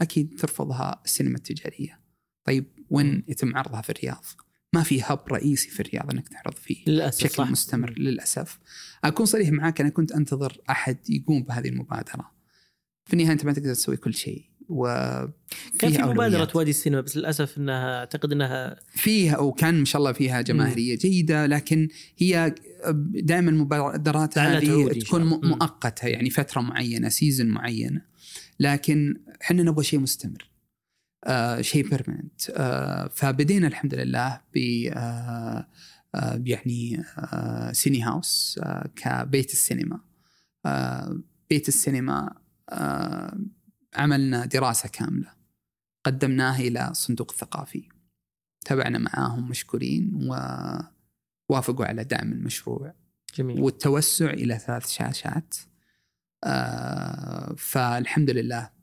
أكيد ترفضها السينما التجارية. طيب وين يتم عرضها في الرياض. ما في هب رئيسي في الرياض إنك تعرض فيه. للأسف بشكل صح. مستمر للأسف. أكون صريح معك أنا كنت أنتظر أحد يقوم بهذه المبادرة. في النهاية أنت ما تقدر تسوي كل شيء و كان في مبادرة وادي السينما بس للأسف إنها أعتقد إنها فيها وكان ما شاء الله فيها جماهيرية م. جيدة لكن هي دائما المبادرات هذه تكون مؤقتة يعني فترة معينة season معينة. لكن إحنا نبغى شيء مستمر. آه شيء permanent آه فبدينا الحمد لله ب آه آه يعني آه Cine House آه كبيت السينما. آه بيت السينما آه عملنا دراسة كاملة. قدمناها إلى الصندوق الثقافي تابعنا معاهم مشكورين ووافقوا على دعم المشروع. جميل. والتوسع إلى ثلاث شاشات. آه فالحمد لله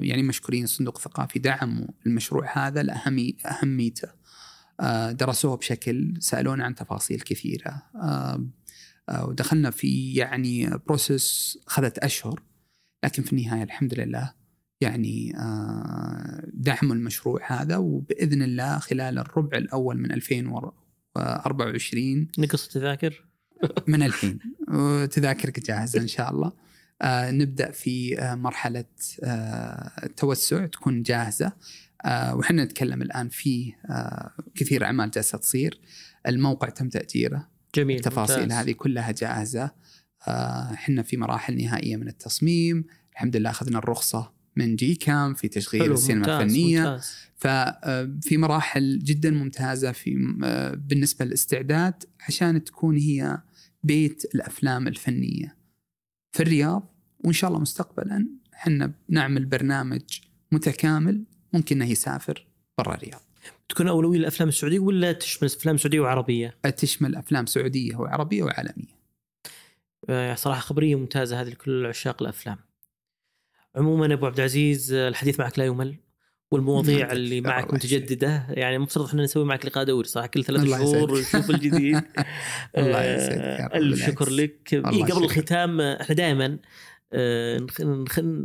يعني مشكورين الصندوق الثقافي دعموا المشروع هذا لأهمي أهميته آه، درسوه بشكل سألونا عن تفاصيل كثيرة. آه، ودخلنا في يعني بروسس أخذت أشهر لكن في النهاية الحمد لله يعني دعموا المشروع هذا وبإذن الله خلال الربع الأول من 2024 نقص التذاكر من الحين وتذاكرك جاهزة إن شاء الله. آه نبدأ في آه مرحلة آه التوسع تكون جاهزة. آه وحنا نتكلم الآن في آه كثير أعمال جالسة تصير. الموقع تم تأجيره. جميل التفاصيل ممتاز. هذه كلها جاهزة. آه، إحنا في مراحل نهائية من التصميم. الحمد لله أخذنا الرخصة من جي كام في تشغيل السينما الفنية. ففي مراحل جدا ممتازة في آه، بالنسبة للاستعداد عشان تكون هي بيت الأفلام الفنية. في الرياض وإن شاء الله مستقبلا إحنا بنعمل برنامج متكامل ممكن إنه يسافر برا الرياض. تكون أولوية للأفلام السعودية ولا تشمل أفلام سعودية وعربية؟ تشمل أفلام سعودية وعربية وعالمية. آه، صراحة خبرية ممتازة هذه لكل عشاق الأفلام. عموما أبو عبد العزيز الحديث معك لا يمل والمواضيع اللي معك متجددة يعني المفترض إحنا نسوي معك لقاء دوري صح كل ثلاث شهور ونشوف الجديد الله يسعدك ألف شكر لك إيه قبل الختام إحنا دائما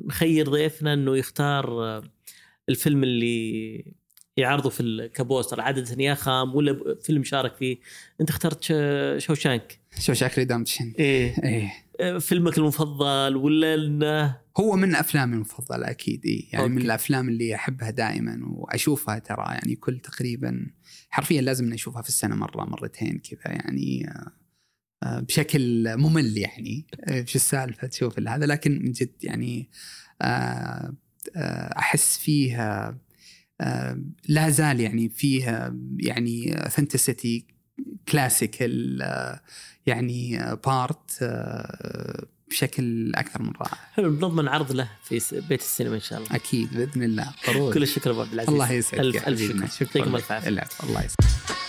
نخير ضيفنا إنه يختار آه، الفيلم اللي يعرضه في الكابوستر عادة يا خام ولا فيلم شارك فيه. أنت اخترت Shawshank. Shawshank Redemption إيه. إيه. آه، فيلمك المفضل ولا إنه؟ هو من أفلامي المفضله أكيد إيه؟ يعني أوكي. من الأفلام اللي أحبها دائما وأشوفها ترى. يعني كل تقريبا حرفيا لازم نشوفها في السنة مرة مرتين كذا. يعني آه، بشكل ممل يعني آه، شو السالفة تشوف هذا لكن من جد يعني آه، أحس فيه لا زال يعني فيه يعني authenticity classical يعني part بشكل أكثر من رائع. حلو بنضمن عرض له في بيت السينما إن شاء الله. أكيد بإذن الله ضروري. كل الشكر أبو عبد العزيز. الله يسعدك الف ألف شكر يعطيكم ألف عافية. الله يسعدك.